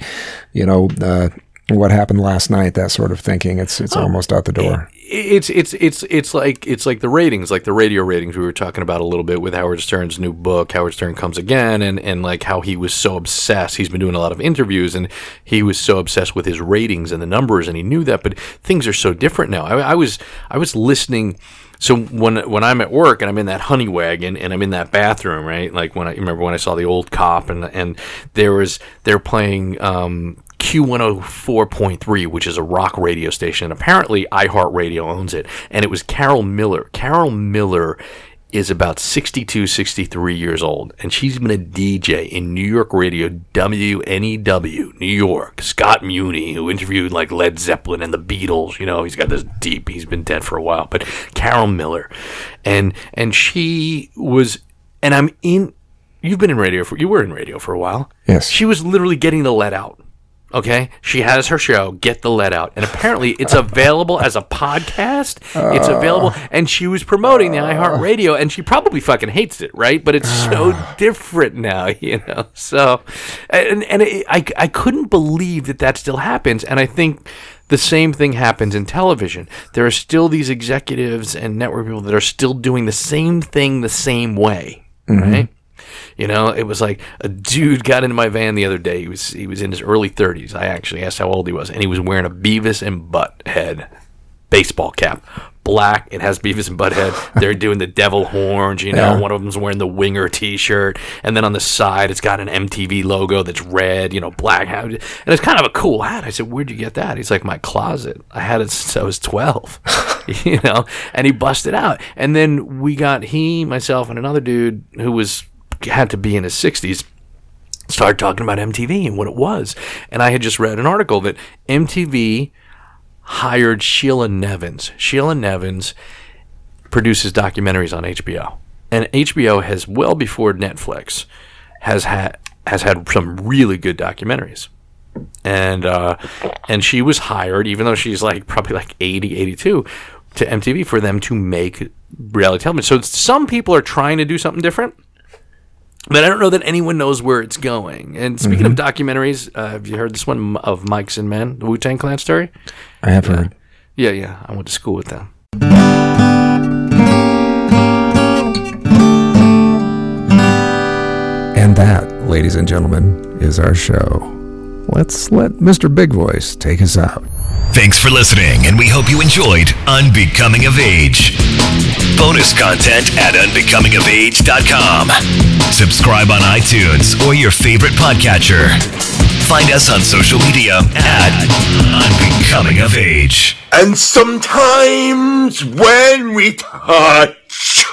you know uh, what happened last night that sort of thinking it's it's almost out the door it's it's it's it's like it's like the ratings, like the radio ratings we were talking about a little bit with Howard Stern's new book, Howard Stern Comes Again, and and like how he was so obsessed. He's been doing a lot of interviews, and he was so obsessed with his ratings and the numbers, and he knew that. But things are so different now. I, I was I was listening. So when when I'm at work and I'm in that honey wagon and I'm in that bathroom, right? Like when I remember when I saw the old cop and and there was they're playing um, Q104.3, which is a rock radio station. Apparently, iHeartRadio owns it. And it was Carol Miller. Carol Miller is about 62, 63 years old. And she's been a DJ in New York radio, WNEW, New York. Scott Muni, who interviewed like Led Zeppelin and the Beatles. You know, he's got this deep, he's been dead for a while. But Carol Miller. And, and she was, and I'm in, you've been in radio for, you were in radio for a while. Yes. She was literally getting the Led Out. Okay, she has her show. Get the Led Out, and apparently it's available as a podcast. It's available, oh. and she was promoting the iHeartRadio, and she probably fucking hates it, right? But it's so different now, you know. So, and and it, I I couldn't believe that that still happens, and I think the same thing happens in television. There are still these executives and network people that are still doing the same thing the same way, mm-hmm. right? You know, it was like a dude got into my van the other day. He was he was in his early 30s. I actually asked how old he was, and he was wearing a Beavis and Butt Head baseball cap, black. It has Beavis and Butt Head. They're doing the devil horns. You know, Yeah. one of them's wearing the Winger T-shirt, and then on the side it's got an MTV logo that's red. You know, black hat, and it's kind of a cool hat. I said, "Where'd you get that?" He's like, "My closet. I had it since I was 12." you know, and he busted out, and then we got he, myself, and another dude who was had to be in his 60s started talking about MTV and what it was. And I had just read an article that MTV hired Sheila Nevins. Sheila Nevins produces documentaries on HBO. And HBO has well before Netflix has had has had some really good documentaries. And uh, and she was hired even though she's like probably like 80 82 to MTV for them to make reality television. So some people are trying to do something different. But I don't know that anyone knows where it's going. And speaking of documentaries, uh, have you heard this one of Mics and Men, the Wu Tang Clan story? I have heard. Yeah, yeah. I went to school with them. And that, ladies and gentlemen, is our show. Let's let Mr. Big Voice take us out. Thanks for listening, and we hope you enjoyed Unbecoming of Age. Bonus content at unbecomingofage.com. Subscribe on iTunes or your favorite podcatcher. Find us on social media at Unbecoming of Age. And sometimes when we touch